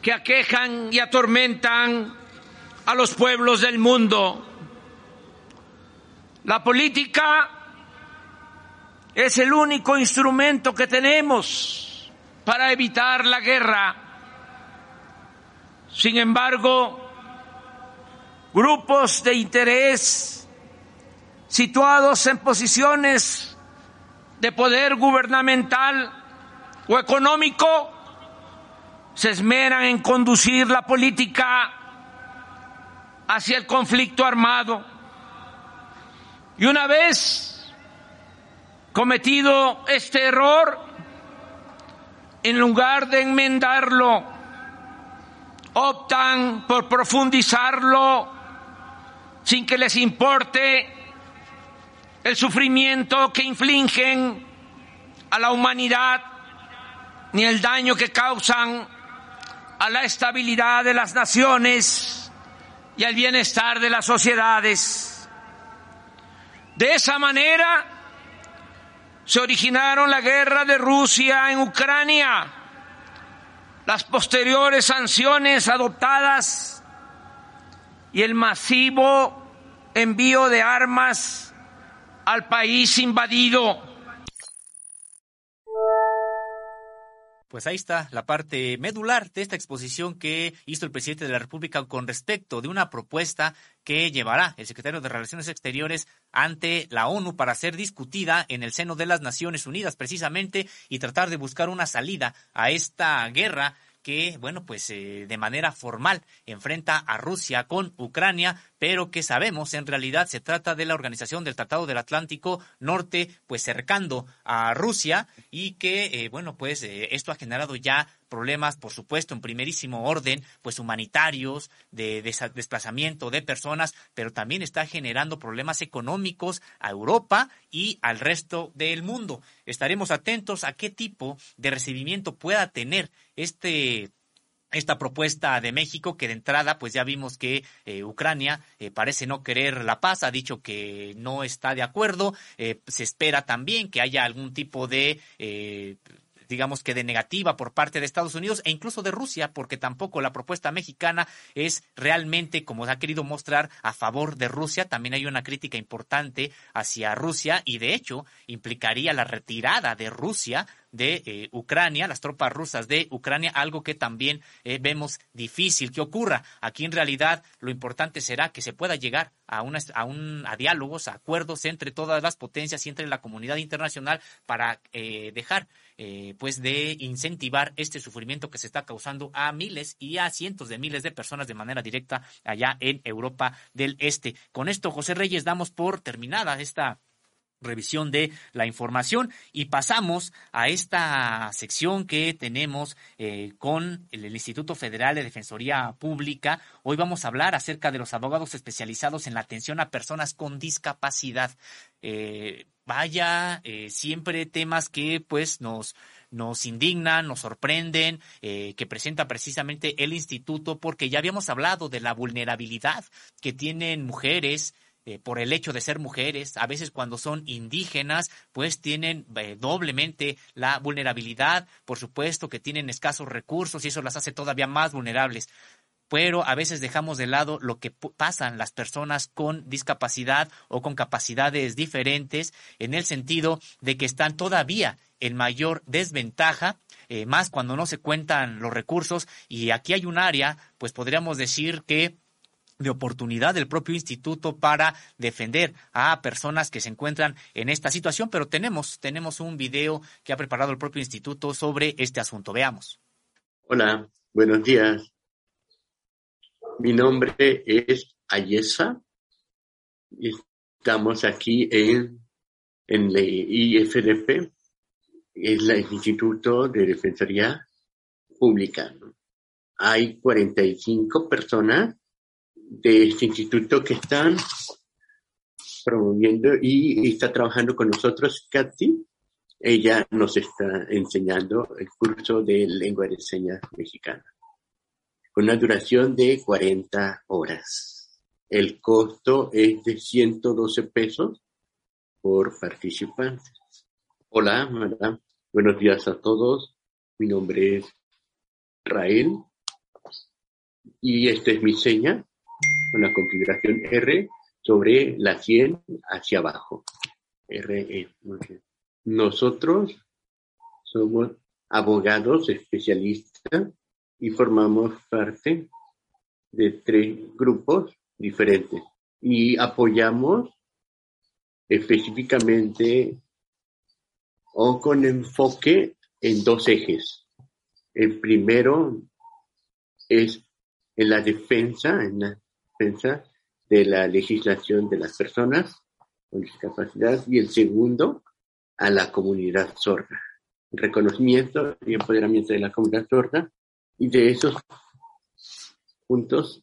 Speaker 5: que aquejan y atormentan a los pueblos del mundo. La política es el único instrumento que tenemos para evitar la guerra. Sin embargo, grupos de interés situados en posiciones de poder gubernamental o económico se esmeran en conducir la política hacia el conflicto armado. Y una vez cometido este error, en lugar de enmendarlo, optan por profundizarlo sin que les importe el sufrimiento que infligen a la humanidad ni el daño que causan a la estabilidad de las naciones y al bienestar de las sociedades. De esa manera se originaron la guerra de Rusia en Ucrania, las posteriores sanciones adoptadas y el masivo envío de armas al país invadido.
Speaker 2: Pues ahí está la parte medular de esta exposición que hizo el presidente de la República con respecto de una propuesta que llevará el secretario de Relaciones Exteriores ante la ONU para ser discutida en el seno de las Naciones Unidas precisamente y tratar de buscar una salida a esta guerra que, bueno, pues eh, de manera formal enfrenta a Rusia con Ucrania, pero que sabemos en realidad se trata de la organización del Tratado del Atlántico Norte, pues cercando a Rusia y que, eh, bueno, pues eh, esto ha generado ya problemas, por supuesto, en primerísimo orden, pues humanitarios, de, desplazamiento de personas, pero también está generando problemas económicos a Europa y al resto del mundo. Estaremos atentos a qué tipo de recibimiento pueda tener este esta propuesta de México, que de entrada, pues ya vimos que eh, Ucrania eh, parece no querer la paz, ha dicho que no está de acuerdo, eh, se espera también que haya algún tipo de digamos que de negativa por parte de Estados Unidos e incluso de Rusia, porque tampoco la propuesta mexicana es realmente, como se ha querido mostrar, a favor de Rusia. También hay una crítica importante hacia Rusia y de hecho implicaría la retirada de Rusia de eh, Ucrania, las tropas rusas de Ucrania, algo que también eh, vemos difícil que ocurra. Aquí en realidad lo importante será que se pueda llegar a, una, a, un, a diálogos, a acuerdos entre todas las potencias y entre la comunidad internacional para eh, dejar eh, pues de incentivar este sufrimiento que se está causando a miles y a cientos de miles de personas de manera directa allá en Europa del Este. Con esto, José Reyes, damos por terminada esta revisión de la información y pasamos a esta sección que tenemos eh, con el, Instituto Federal de Defensoría Pública. Hoy vamos a hablar acerca de los abogados especializados en la atención a personas con discapacidad. Eh, vaya, eh, siempre temas que pues nos nos indignan, nos sorprenden, que presenta precisamente el instituto, porque ya habíamos hablado de la vulnerabilidad que tienen mujeres, eh, por el hecho de ser mujeres, a veces cuando son indígenas, pues tienen eh, doblemente la vulnerabilidad, por supuesto que tienen escasos recursos y eso las hace todavía más vulnerables. Pero a veces dejamos de lado lo que pasan las personas con discapacidad o con capacidades diferentes, en el sentido de que están todavía en mayor desventaja eh, más cuando no se cuentan los recursos y aquí hay un área, pues podríamos decir que de oportunidad del propio instituto para defender a personas que se encuentran en esta situación, pero tenemos, tenemos un video que ha preparado el propio instituto sobre este asunto. Veamos.
Speaker 10: Hola, buenos días. Mi nombre es Ayesa. Estamos aquí en, en la IFDP, es el Instituto de Defensoría Pública. Hay 45 personas de este instituto que están promoviendo y está trabajando con nosotros, Katy. Ella nos está enseñando el curso de lengua de señas mexicana, con una duración de 40 horas. El costo es de 112 pesos por participante. Hola, madame. Buenos días a todos. Mi nombre es Rael y esta es mi seña con la configuración R sobre la 100 hacia abajo. RE. Nosotros somos abogados especialistas y formamos parte de tres grupos diferentes y apoyamos específicamente o con enfoque en dos ejes. El primero es en la defensa, en la defensa de la legislación de las personas con discapacidad y el segundo a la comunidad sorda. Reconocimiento y empoderamiento de la comunidad sorda y de esos puntos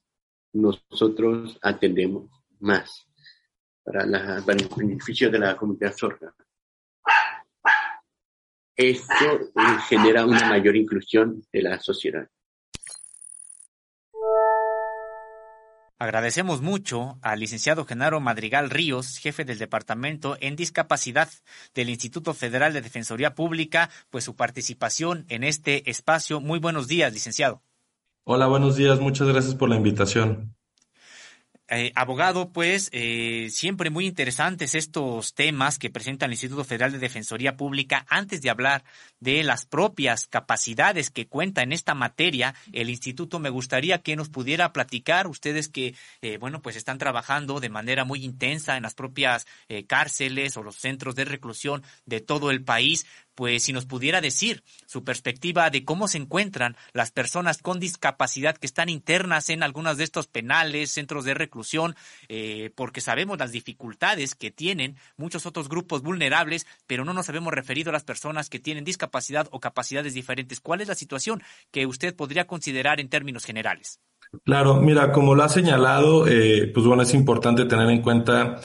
Speaker 10: nosotros atendemos más para, el beneficio de la comunidad sorda. Esto genera una mayor inclusión de la sociedad.
Speaker 2: Agradecemos mucho al licenciado Genaro Madrigal Ríos, jefe del Departamento en Discapacidad del Instituto Federal de Defensoría Pública, pues su participación en este espacio. Muy buenos días, licenciado.
Speaker 11: Hola, buenos días. Muchas gracias por la invitación.
Speaker 2: Eh, abogado, pues eh, siempre muy interesantes estos temas que presenta el Instituto Federal de Defensoría Pública. Antes de hablar de las propias capacidades que cuenta en esta materia, el instituto me gustaría que nos pudiera platicar, ustedes que, eh, bueno, pues están trabajando de manera muy intensa en las propias cárceles o los centros de reclusión de todo el país, pues si nos pudiera decir su perspectiva de cómo se encuentran las personas con discapacidad que están internas en algunos de estos penales, centros de reclusión, eh, porque sabemos las dificultades que tienen muchos otros grupos vulnerables, pero no nos habemos referido a las personas que tienen discapacidad o capacidades diferentes. ¿Cuál es la situación que usted podría considerar en términos generales?
Speaker 11: Claro, mira, como lo ha señalado, eh, pues bueno, es importante tener en cuenta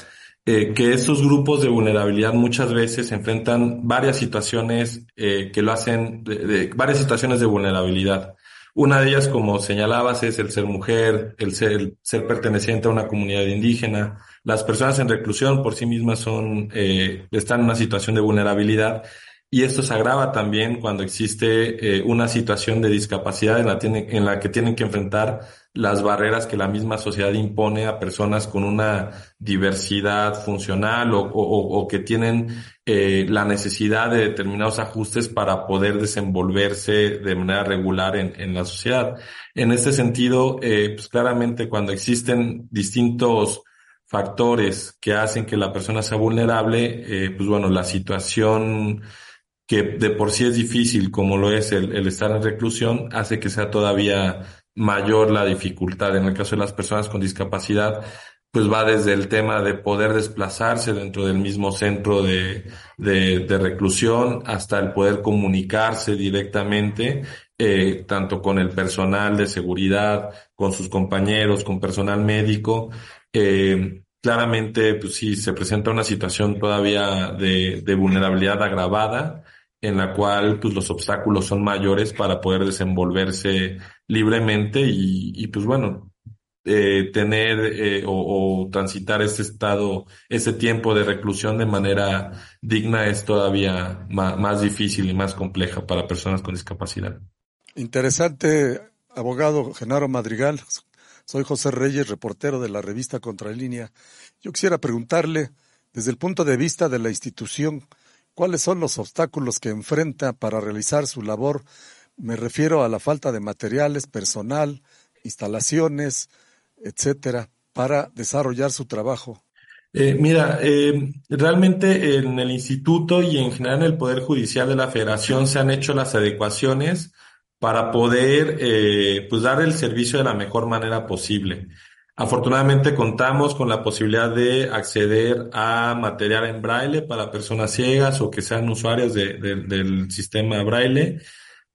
Speaker 11: eh, que estos grupos de vulnerabilidad muchas veces enfrentan varias situaciones eh, que lo hacen, de, varias situaciones de vulnerabilidad. Una de ellas, como señalabas, es el ser mujer, el ser, perteneciente a una comunidad indígena. Las personas en reclusión por sí mismas son, eh, están en una situación de vulnerabilidad y esto se agrava también cuando existe eh, una situación de discapacidad en la, en la que tienen que enfrentar las barreras que la misma sociedad impone a personas con una diversidad funcional o, o, o que tienen eh, la necesidad de determinados ajustes para poder desenvolverse de manera regular en, en la sociedad. En este sentido, eh, pues claramente cuando existen distintos factores que hacen que la persona sea vulnerable, eh, pues bueno, la situación que de por sí es difícil, como lo es el, estar en reclusión, hace que sea todavía mayor la dificultad. En el caso de las personas con discapacidad, pues va desde el tema de poder desplazarse dentro del mismo centro de, de, reclusión hasta el poder comunicarse directamente, eh, tanto con el personal de seguridad, con sus compañeros, con personal médico. Eh, claramente, pues sí, se presenta una situación todavía de, de vulnerabilidad agravada en la cual pues los obstáculos son mayores para poder desenvolverse libremente y, y pues bueno, eh, tener eh, o, transitar este estado, ese tiempo de reclusión de manera digna es todavía más, más difícil y más compleja para personas con discapacidad.
Speaker 3: Interesante, abogado Genaro Madrigal. Soy José Reyes, reportero de la revista Contralínea. Yo quisiera preguntarle, desde el punto de vista de la institución, ¿Cuáles son los obstáculos que enfrenta para realizar su labor? Me refiero a la falta de materiales, personal, instalaciones, etcétera, para desarrollar su trabajo.
Speaker 11: Eh, mira, eh, realmente en el instituto y en general en el Poder Judicial de la Federación se han hecho las adecuaciones para poder eh, pues dar el servicio de la mejor manera posible. Afortunadamente contamos con la posibilidad de acceder a material en braille para personas ciegas o que sean usuarios del sistema braille.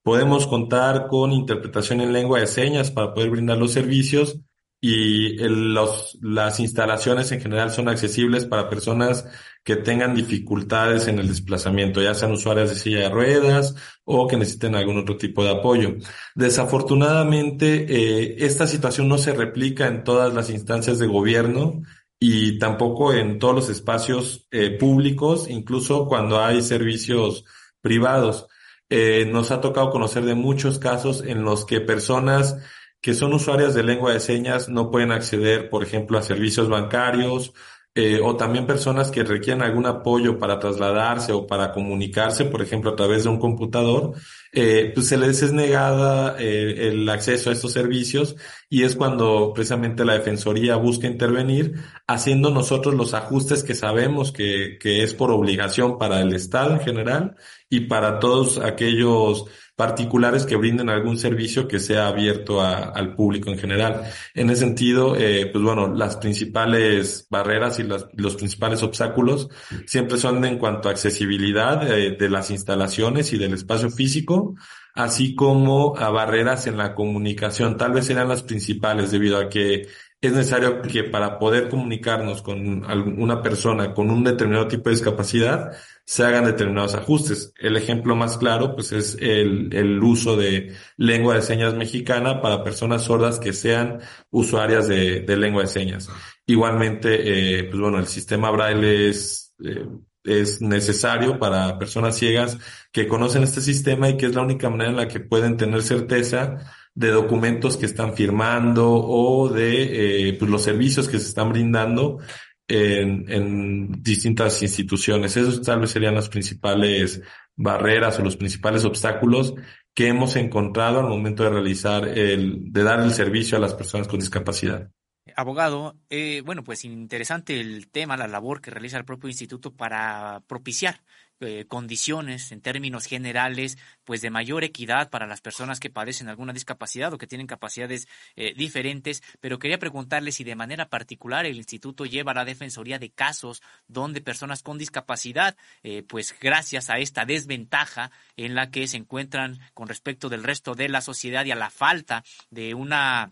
Speaker 11: Podemos contar con interpretación en lengua de señas para poder brindar los servicios y las instalaciones en general son accesibles para personas que tengan dificultades en el desplazamiento, ya sean usuarias de silla de ruedas o que necesiten algún otro tipo de apoyo. Desafortunadamente, eh, esta situación no se replica en todas las instancias de gobierno y tampoco en todos los espacios eh, públicos, incluso cuando hay servicios privados. Eh, nos ha tocado conocer de muchos casos en los que personas que son usuarias de lengua de señas no pueden acceder, por ejemplo, a servicios bancarios eh, o también personas que requieren algún apoyo para trasladarse o para comunicarse, por ejemplo, a través de un computador, eh, pues se les es negada eh, el acceso a estos servicios y es cuando precisamente la Defensoría busca intervenir, haciendo nosotros los ajustes que sabemos que, que es por obligación para el Estado en general y para todos aquellos particulares que brinden algún servicio que sea abierto al público en general. En ese sentido, eh, pues bueno, las principales barreras y los principales obstáculos siempre son en cuanto a accesibilidad eh, de las instalaciones y del espacio físico, así como a barreras en la comunicación. Tal vez serán las principales debido a que es necesario que para poder comunicarnos con una persona con un determinado tipo de discapacidad se hagan determinados ajustes. El ejemplo más claro pues es el, el uso de lengua de señas mexicana para personas sordas que sean usuarias de, de lengua de señas. Igualmente, eh, pues bueno, el sistema braille es, eh, es necesario para personas ciegas que conocen este sistema y que es la única manera en la que pueden tener certeza de documentos que están firmando o de eh, pues los servicios que se están brindando en, en distintas instituciones. Esos tal vez serían las principales barreras o los principales obstáculos que hemos encontrado al momento de realizar el, de dar el servicio a las personas con discapacidad.
Speaker 2: Abogado, eh, bueno, pues interesante el tema, la labor que realiza el propio instituto para propiciar eh, condiciones en términos generales, pues de mayor equidad para las personas que padecen alguna discapacidad o que tienen capacidades eh, diferentes. Pero quería preguntarle si de manera particular el instituto lleva la defensoría de casos donde personas con discapacidad, eh, pues gracias a esta desventaja en la que se encuentran con respecto del resto de la sociedad y a la falta de una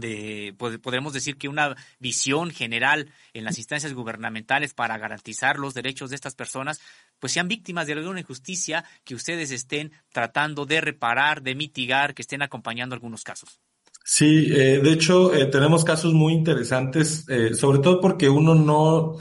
Speaker 2: de, podremos decir que una visión general en las instancias gubernamentales para garantizar los derechos de estas personas, pues sean víctimas de alguna injusticia que ustedes estén tratando de reparar, de mitigar, que estén acompañando algunos casos.
Speaker 11: Sí, eh, de hecho, eh, tenemos casos muy interesantes, eh, sobre todo porque uno no,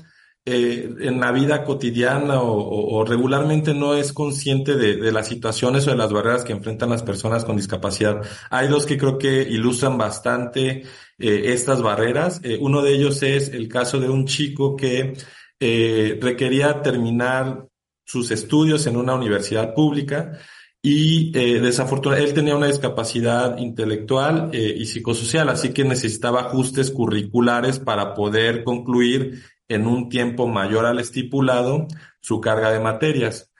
Speaker 11: en la vida cotidiana o, regularmente no es consciente de, las situaciones o de las barreras que enfrentan las personas con discapacidad. Hay dos que creo que ilustran bastante estas barreras. uno de ellos es el caso de un chico que requería terminar sus estudios en una universidad pública y eh, desafortunadamente él tenía una discapacidad intelectual eh, y psicosocial, así que necesitaba ajustes curriculares para poder concluir en un tiempo mayor al estipulado su carga de materias.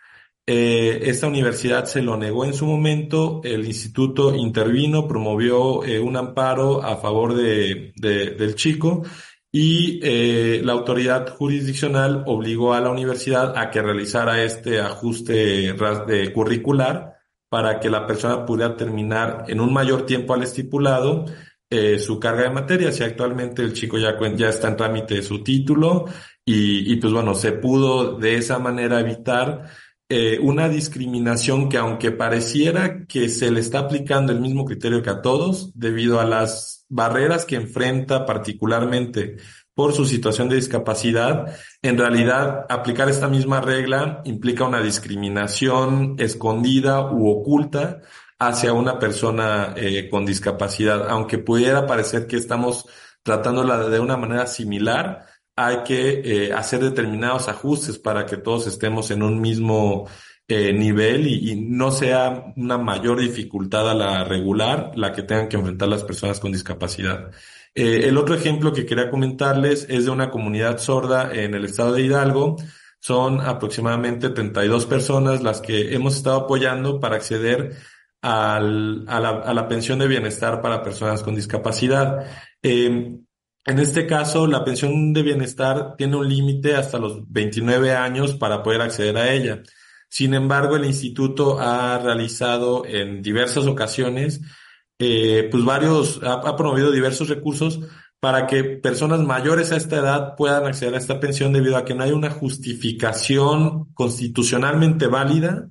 Speaker 11: Eh, esta universidad se lo negó en su momento, el instituto intervino, promovió eh, un amparo a favor de, de, del chico y eh, la autoridad jurisdiccional obligó a la universidad a que realizara este ajuste de curricular para que la persona pudiera terminar en un mayor tiempo al estipulado eh, su carga de materias y actualmente el chico ya, está en trámite de su título y, y pues bueno, se pudo de esa manera evitar eh, una discriminación que aunque pareciera que se le está aplicando el mismo criterio que a todos, debido a las barreras que enfrenta particularmente por su situación de discapacidad, en realidad aplicar esta misma regla implica una discriminación escondida u oculta hacia una persona eh, con discapacidad, aunque pudiera parecer que estamos tratándola de una manera similar, hay que eh, hacer determinados ajustes para que todos estemos en un mismo eh, nivel y, no sea una mayor dificultad a la regular la que tengan que enfrentar las personas con discapacidad. El otro ejemplo que quería comentarles es de una comunidad sorda en el estado de Hidalgo. Son aproximadamente 32 personas las que hemos estado apoyando para acceder a, la, pensión de bienestar para personas con discapacidad. Eh, en este caso, la pensión de bienestar tiene un límite hasta los 29 años para poder acceder a ella. Sin embargo, el instituto ha realizado en diversas ocasiones, eh, pues varios, ha, promovido diversos recursos para que personas mayores a esta edad puedan acceder a esta pensión debido a que no hay una justificación constitucionalmente válida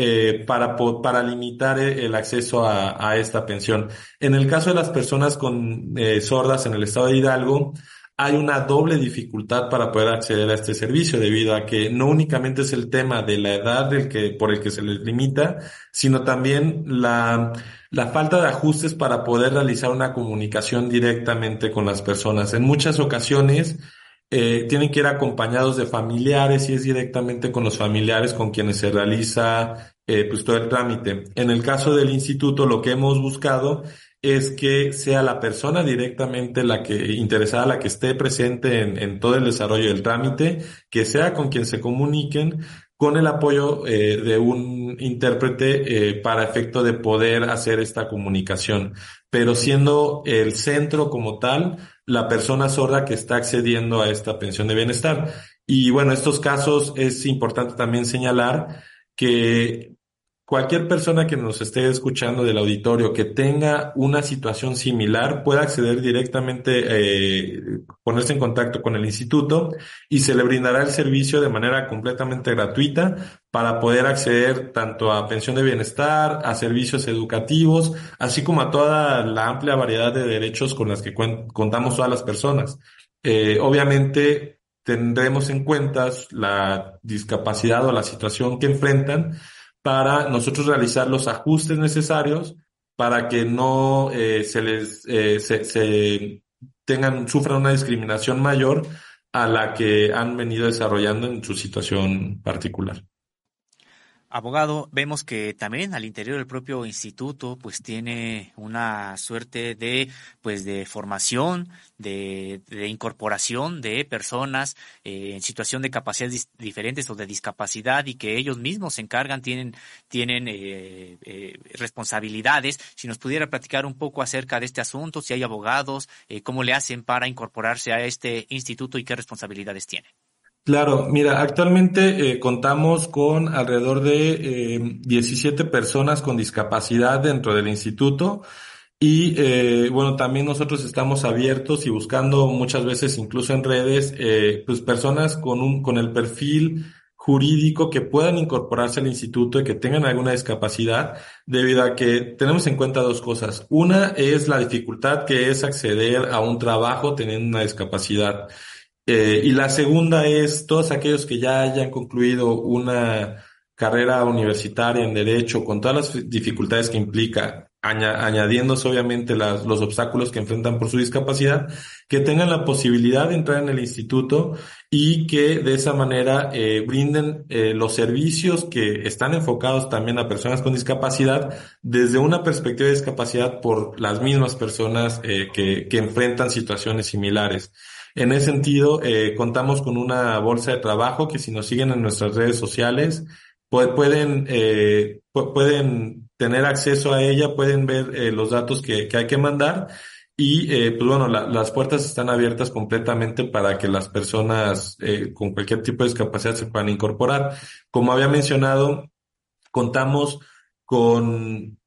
Speaker 11: eh, para, para limitar eh, el acceso a, a, esta pensión. En el caso de las personas con eh, sordas en el estado de Hidalgo, hay una doble dificultad para poder acceder a este servicio debido a que no únicamente es el tema de la edad que, por el que se les limita, sino también la, la falta de ajustes para poder realizar una comunicación directamente con las personas. En muchas ocasiones, eh, tienen que ir acompañados de familiares y es directamente con los familiares con quienes se realiza eh, pues todo el trámite. En el caso del instituto, lo que hemos buscado es que sea la persona directamente la que interesada, la que esté presente en, en todo el desarrollo del trámite, que sea con quien se comuniquen con el apoyo eh, de un intérprete eh, para efecto de poder hacer esta comunicación, pero siendo el centro como tal la persona sorda que está accediendo a esta pensión de bienestar. Y bueno, estos casos es importante también señalar que cualquier persona que nos esté escuchando del auditorio que tenga una situación similar pueda acceder directamente, eh, ponerse en contacto con el instituto y se le brindará el servicio de manera completamente gratuita para poder acceder tanto a pensión de bienestar, a servicios educativos, así como a toda la amplia variedad de derechos con las que contamos todas las personas. Eh, obviamente tendremos en cuenta la discapacidad o la situación que enfrentan para nosotros realizar los ajustes necesarios para que no eh, se les eh, se, se tengan, sufran una discriminación mayor a la que han venido desarrollando en su situación particular.
Speaker 2: Abogado, vemos que también al interior del propio instituto pues tiene una suerte de pues de formación, de, de incorporación de personas eh, en situación de capacidades diferentes o de discapacidad y que ellos mismos se encargan, tienen, tienen eh, eh, responsabilidades. Si nos pudiera platicar un poco acerca de este asunto, si hay abogados, eh, cómo le hacen para incorporarse a este instituto y qué responsabilidades tienen.
Speaker 11: Claro, mira, actualmente eh, contamos con alrededor de eh, 17 personas con discapacidad dentro del instituto y eh, bueno, también nosotros estamos abiertos y buscando muchas veces incluso en redes, eh, pues personas con un, con el perfil jurídico que puedan incorporarse al instituto y que tengan alguna discapacidad, debido a que tenemos en cuenta dos cosas. Una es la dificultad que es acceder a un trabajo teniendo una discapacidad. Eh, y la segunda es todos aquellos que ya hayan concluido una carrera universitaria en derecho con todas las dificultades que implica, aña- añadiéndose obviamente los obstáculos que enfrentan por su discapacidad, que tengan la posibilidad de entrar en el instituto y que de esa manera eh, brinden eh, los servicios que están enfocados también a personas con discapacidad desde una perspectiva de discapacidad por las mismas personas que enfrentan situaciones similares. En ese sentido, eh, contamos con una bolsa de trabajo que si nos siguen en nuestras redes sociales, pu- pueden, eh, pu- pueden tener acceso a ella, pueden ver eh, los datos que, que hay que mandar y eh, pues bueno, la- las puertas están abiertas completamente para que las personas eh, con cualquier tipo de discapacidad se puedan incorporar. Como había mencionado, contamos con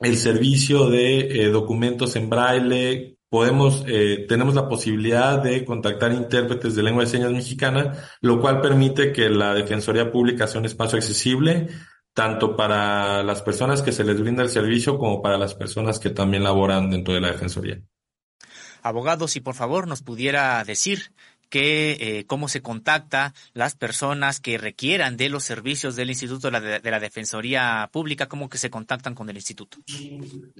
Speaker 11: el servicio de documentos en braille. Podemos, eh, tenemos la posibilidad de contactar intérpretes de lengua de señas mexicana, lo cual permite que la Defensoría Pública sea un espacio accesible tanto para las personas que se les brinda el servicio como para las personas que también laboran dentro de la Defensoría.
Speaker 2: Abogado, si por favor nos pudiera decir que eh, cómo se contacta las personas que requieran de los servicios del Instituto de la, de la Defensoría Pública, cómo que se contactan con el instituto.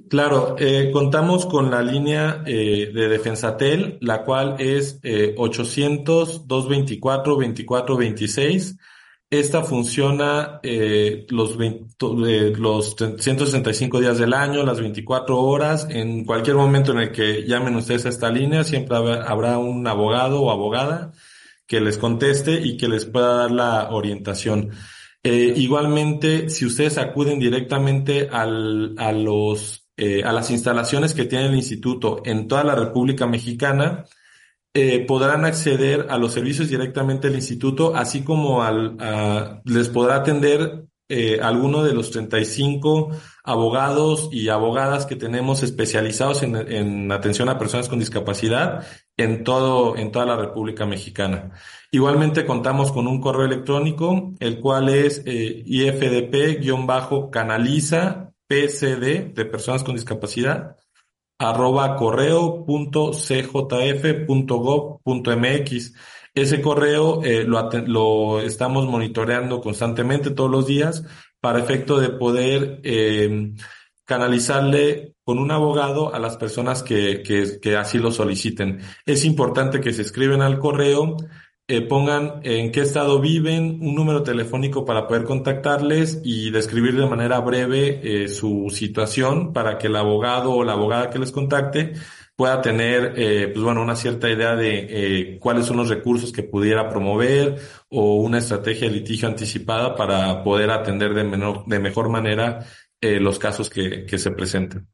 Speaker 11: Claro, eh, contamos con la línea eh, de Defensatel, la cual es eh, 800-224-2426. Esta funciona eh, los, 20 eh, los 165 días del año, las 24 horas. En cualquier momento en el que llamen ustedes a esta línea, siempre habrá, habrá un abogado o abogada que les conteste y que les pueda dar la orientación. Eh, igualmente, si ustedes acuden directamente al, a los, eh, a las instalaciones que tiene el instituto en toda la República Mexicana, eh, podrán acceder a los servicios directamente del instituto, así como al, les podrá atender eh, alguno de los 35 abogados y abogadas que tenemos especializados en, en atención a personas con discapacidad en todo, en toda la República Mexicana. Igualmente contamos con un correo electrónico, el cual es eh, ifdp-canaliza pcd de personas con discapacidad arroba correo punto cjf punto gov punto mx. Ese correo eh, lo, estamos monitoreando constantemente todos los días para efecto de poder eh, canalizarle con un abogado a las personas que, que, que así lo soliciten. Es importante que se escriben al correo, eh, pongan en qué estado viven, un número telefónico para poder contactarles y describir de manera breve eh, su situación para que el abogado o la abogada que les contacte pueda tener, eh, pues bueno, una cierta idea de eh, cuáles son los recursos que pudiera promover o una estrategia de litigio anticipada para poder atender de, menor, de mejor manera eh, los casos que, que se presenten.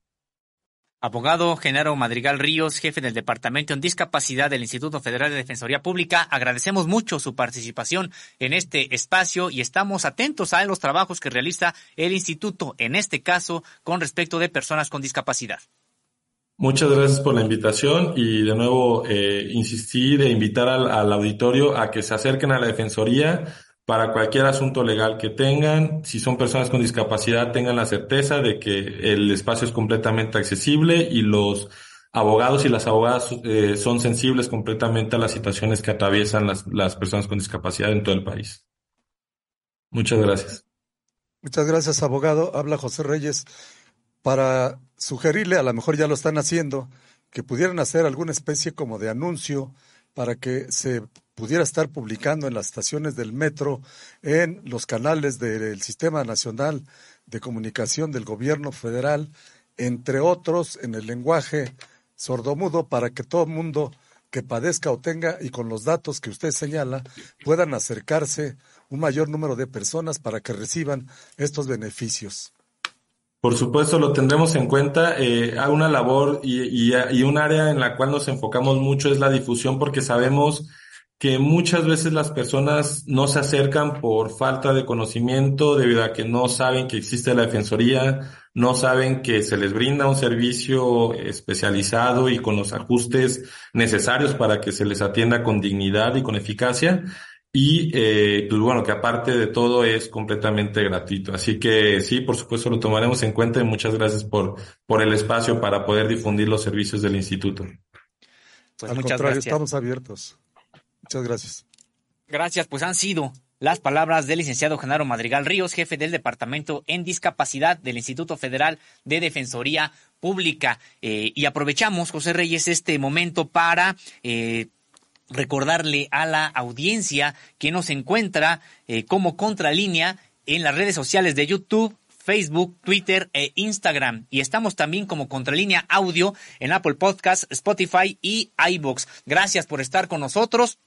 Speaker 2: Abogado Genaro Madrigal Ríos, jefe del Departamento en Discapacidad del Instituto Federal de Defensoría Pública, agradecemos mucho su participación en este espacio y estamos atentos a los trabajos que realiza el instituto, en este caso, con respecto de personas con discapacidad.
Speaker 11: Muchas gracias por la invitación y de nuevo eh, insistir e invitar al, al auditorio a que se acerquen a la Defensoría para cualquier asunto legal que tengan. Si son personas con discapacidad, tengan la certeza de que el espacio es completamente accesible y los abogados y las abogadas eh, son sensibles completamente a las situaciones que atraviesan las, las personas con discapacidad en todo el país. Muchas gracias.
Speaker 3: Muchas gracias, abogado. Habla José Reyes. Para sugerirle, a lo mejor ya lo están haciendo, que pudieran hacer alguna especie como de anuncio para que se pudiera estar publicando en las estaciones del metro, en los canales del Sistema Nacional de Comunicación del Gobierno Federal, entre otros, en el lenguaje sordomudo, para que todo mundo que padezca o tenga, y con los datos que usted señala, puedan acercarse un mayor número de personas para que reciban estos beneficios.
Speaker 11: Por supuesto, lo tendremos en cuenta. Eh, una labor y un área en la cual nos enfocamos mucho es la difusión porque sabemos que muchas veces las personas no se acercan por falta de conocimiento, debido a que no saben que existe la Defensoría, no saben que se les brinda un servicio especializado y con los ajustes necesarios para que se les atienda con dignidad y con eficacia. Y eh, pues bueno, que aparte de todo es completamente gratuito. Así que sí, por supuesto lo tomaremos en cuenta y muchas gracias por, por el espacio para poder difundir los servicios del instituto.
Speaker 3: Pues Al contrario, gracias. estamos abiertos. Muchas gracias.
Speaker 2: Gracias, pues han sido las palabras del licenciado Genaro Madrigal Ríos, jefe del Departamento en Discapacidad del Instituto Federal de Defensoría Pública. Eh, y aprovechamos, José Reyes, este momento para eh, recordarle a la audiencia que nos encuentra eh, como contralínea en las redes sociales de YouTube, Facebook, Twitter e Instagram. Y estamos también como Contralínea Audio en Apple Podcasts, Spotify y iBox. Gracias por estar con nosotros.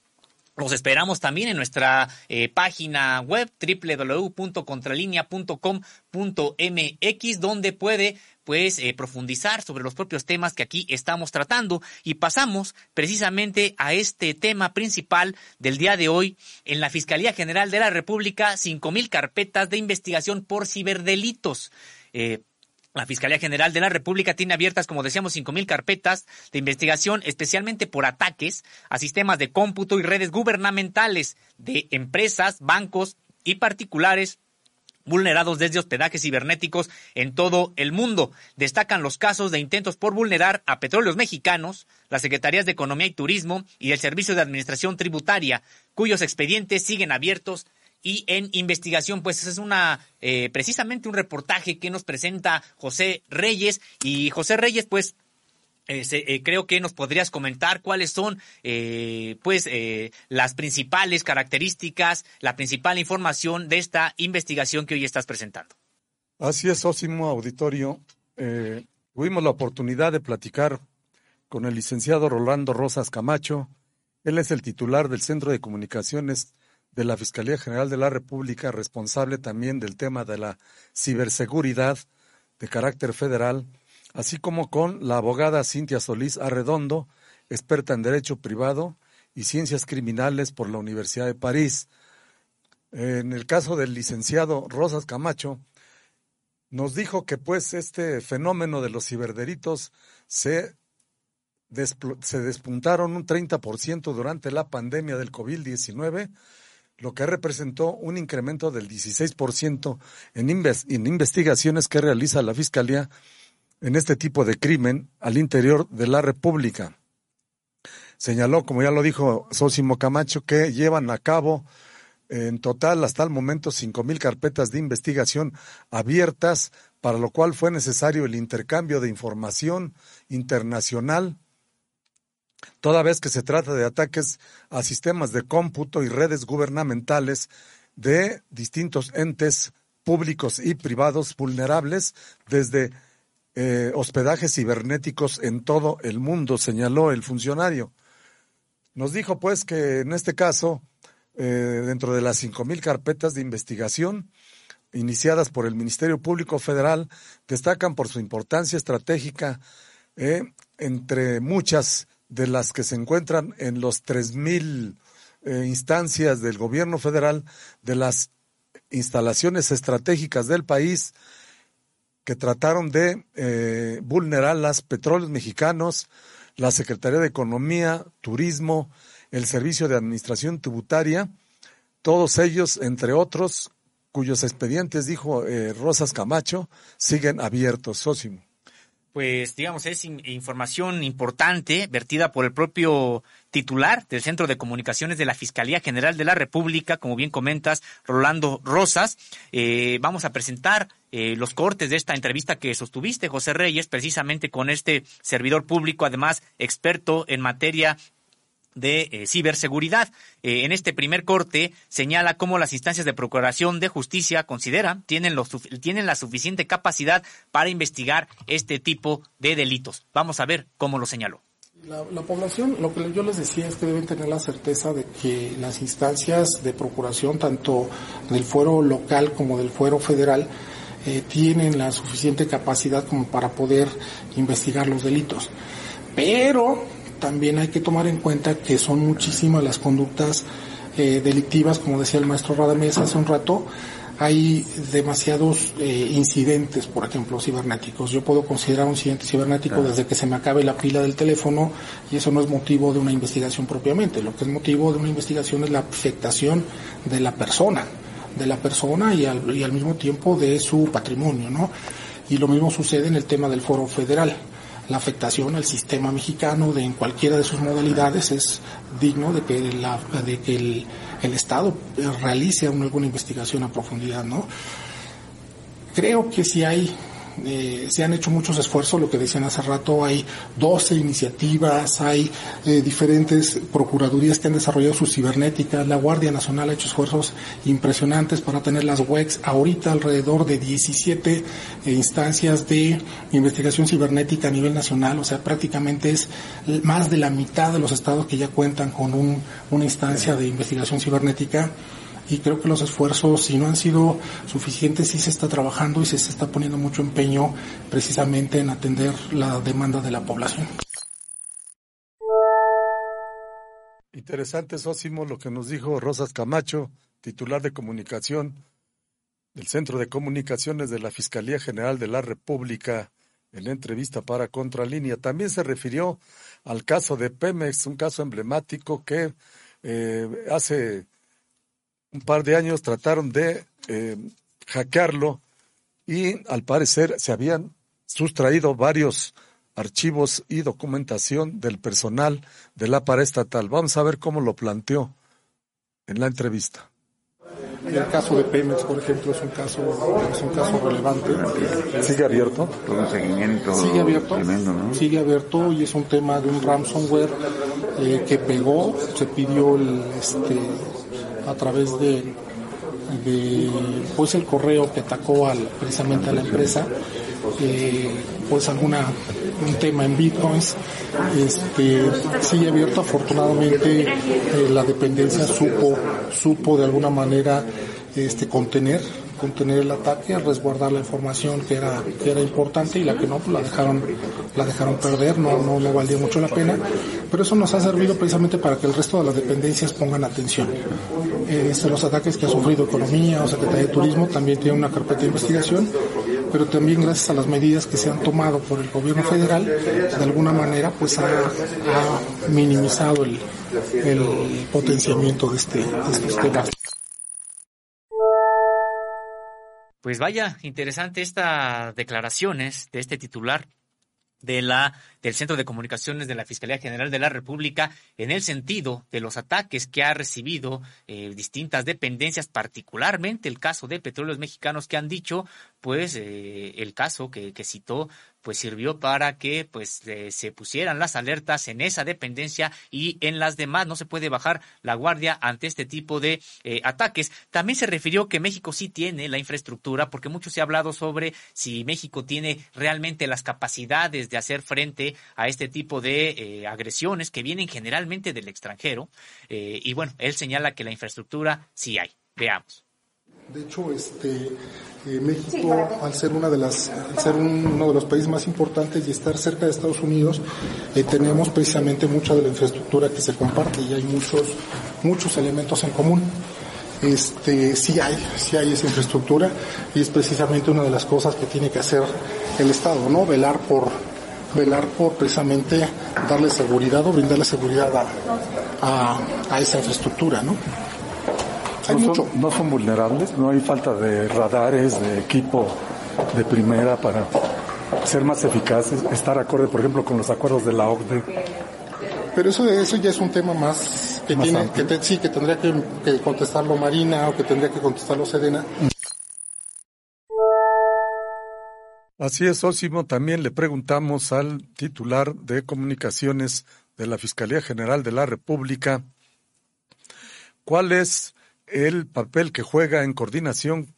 Speaker 2: Los esperamos también en nuestra eh, página web www.contralinea.com.mx donde puede pues eh, profundizar sobre los propios temas que aquí estamos tratando y pasamos precisamente a este tema principal del día de hoy en la Fiscalía General de la República cinco mil carpetas de investigación por ciberdelitos. Eh, la Fiscalía General de la República tiene abiertas, como decíamos, cinco mil carpetas de investigación, especialmente por ataques a sistemas de cómputo y redes gubernamentales de empresas, bancos y particulares vulnerados desde hospedajes cibernéticos en todo el mundo. Destacan los casos de intentos por vulnerar a petróleos mexicanos, las Secretarías de Economía y Turismo y el Servicio de Administración Tributaria, cuyos expedientes siguen abiertos y en investigación, pues es una eh, precisamente un reportaje que nos presenta José Reyes y José Reyes, pues eh, creo que nos podrías comentar cuáles son, eh, pues, eh, las principales características, la principal información de esta investigación que hoy estás presentando.
Speaker 3: Así es, Ósimo Auditorio. Eh, tuvimos la oportunidad de platicar con el licenciado Rolando Rosas Camacho. Él es el titular del Centro de Comunicaciones de la Fiscalía General de la República, responsable también del tema de la ciberseguridad de carácter federal, así como con la abogada Cintia Solís Arredondo, experta en Derecho Privado y Ciencias Criminales por la Universidad de París. En el caso del licenciado Rosas Camacho, nos dijo que pues este fenómeno de los ciberdelitos se, se despuntaron un 30% durante la pandemia del COVID-19 lo que representó un incremento del 16% en, en investigaciones que realiza la Fiscalía en este tipo de crimen al interior de la República. Señaló, como ya lo dijo Sosimo Camacho, que llevan a cabo en total hasta el momento cinco mil carpetas de investigación abiertas, para lo cual fue necesario el intercambio de información internacional toda vez que se trata de ataques a sistemas de cómputo y redes gubernamentales de distintos entes públicos y privados vulnerables desde eh, hospedajes cibernéticos en todo el mundo, señaló el funcionario. Nos dijo pues que en este caso, eh, dentro de las cinco mil carpetas de investigación iniciadas por el Ministerio Público Federal, destacan por su importancia estratégica eh, entre muchas de las que se encuentran en los 3.000 eh, instancias del gobierno federal, de las instalaciones estratégicas del país que trataron de eh, vulnerar las petróleos mexicanos, la Secretaría de Economía, Turismo, el Servicio de Administración Tributaria, todos ellos, entre otros, cuyos expedientes, dijo eh, Rosas Camacho, siguen abiertos. Sósimo.
Speaker 2: Pues digamos, es información importante vertida por el propio titular del Centro de Comunicaciones de la Fiscalía General de la República, como bien comentas, Rolando Rosas. Eh, vamos a presentar eh, los cortes de esta entrevista que sostuviste, José Reyes, precisamente con este servidor público, además experto en materia de eh, ciberseguridad. Eh, en este primer corte señala cómo las instancias de procuración de justicia consideran tienen, los, tienen la suficiente capacidad para investigar este tipo de delitos. Vamos a ver cómo lo señaló.
Speaker 12: La, población, lo que yo les decía es que deben tener la certeza de que las instancias de procuración, tanto del fuero local como del fuero federal, eh, tienen la suficiente capacidad como para poder investigar los delitos. Pero también hay que tomar en cuenta que son muchísimas las conductas eh, delictivas, como decía el maestro Radamés hace un rato, hay demasiados eh, incidentes, por ejemplo, cibernéticos. Yo puedo considerar un incidente cibernético desde que se me acabe la pila del teléfono y eso no es motivo de una investigación propiamente. Lo que es motivo de una investigación es la afectación de la persona, de la persona y al, y al mismo tiempo de su patrimonio, ¿no? Y lo mismo sucede en el tema del foro federal la afectación al sistema mexicano de en cualquiera de sus modalidades es digno de que, la, de que el, el Estado realice alguna investigación a profundidad, ¿no? Creo que si hay eh, se han hecho muchos esfuerzos, lo que decían hace rato, hay 12 iniciativas, hay eh, diferentes procuradurías que han desarrollado sus cibernéticas, la Guardia Nacional ha hecho esfuerzos impresionantes para tener las WEX, ahorita alrededor de 17 eh, instancias de investigación cibernética a nivel nacional, o sea, prácticamente es más de la mitad de los estados que ya cuentan con un, una instancia de investigación cibernética y creo que los esfuerzos, si no han sido suficientes, sí se está trabajando y se, está poniendo mucho empeño precisamente en atender la demanda de la población.
Speaker 3: Interesante, Sósimo, lo que nos dijo Rosas Camacho, titular de comunicación del Centro de Comunicaciones de la Fiscalía General de la República en entrevista para Contralínea. También se refirió al caso de Pemex, un caso emblemático que eh, hace un par de años trataron de eh, hackearlo y al parecer se habían sustraído varios archivos y documentación del personal de la paraestatal. Vamos a ver cómo lo planteó en la entrevista.
Speaker 12: El caso de Pemex, por ejemplo, es un caso, es un caso relevante.
Speaker 3: ¿Sigue abierto?
Speaker 13: Todo un seguimiento.
Speaker 12: Sigue abierto. Sigue abierto y es un tema de un ransomware eh, que pegó, se pidió el, este, a través de, pues el correo que atacó al, precisamente a la empresa, eh, pues alguna un tema en bitcoins. Este sigue abierto afortunadamente eh, la dependencia supo supo de alguna manera este contener contener el ataque, resguardar la información que era, que era importante y la que no, pues la dejaron, la dejaron perder, no, no, no valía mucho la pena, pero eso nos ha servido precisamente para que el resto de las dependencias pongan atención. Eh, los ataques que ha sufrido Economía o Secretaría de Turismo también tienen una carpeta de investigación, pero también gracias a las medidas que se han tomado por el gobierno federal, de alguna manera pues ha, minimizado el, el potenciamiento de, este, de estos temas.
Speaker 2: Pues vaya, interesante estas declaraciones de este titular de la del Centro de Comunicaciones de la Fiscalía General de la República en el sentido de los ataques que ha recibido eh, distintas dependencias, particularmente el caso de Petróleos Mexicanos que han dicho, pues eh, el caso que, citó pues sirvió para que pues eh, se pusieran las alertas en esa dependencia y en las demás. No se puede bajar la guardia ante este tipo de ataques. También se refirió que México sí tiene la infraestructura, porque mucho se ha hablado sobre si México tiene realmente las capacidades de hacer frente a este tipo de eh, agresiones que vienen generalmente del extranjero. y bueno, él señala que la infraestructura sí hay. Veamos.
Speaker 12: De hecho, este, eh, México, al ser una de las, ser uno de los países más importantes y estar cerca de Estados Unidos, eh, tenemos precisamente mucha de la infraestructura que se comparte y hay muchos, muchos elementos en común. Este, sí hay, sí hay esa infraestructura y es precisamente una de las cosas que tiene que hacer el Estado, ¿no? Velar por, velar por precisamente darle seguridad o brindarle seguridad a, a esa infraestructura, ¿no?
Speaker 3: no, Son, vulnerables, no hay falta de radares, de equipo de primera para ser más eficaces, estar acorde, por ejemplo, con los acuerdos de la OCDE.
Speaker 12: Pero eso, eso ya es un tema más que tiene, que sí, que tendría que, que contestarlo Marina o que tendría que contestarlo Sedena.
Speaker 3: Así es, Osimo. También le preguntamos al titular de comunicaciones de la Fiscalía General de la República cuál es el papel que juega en coordinación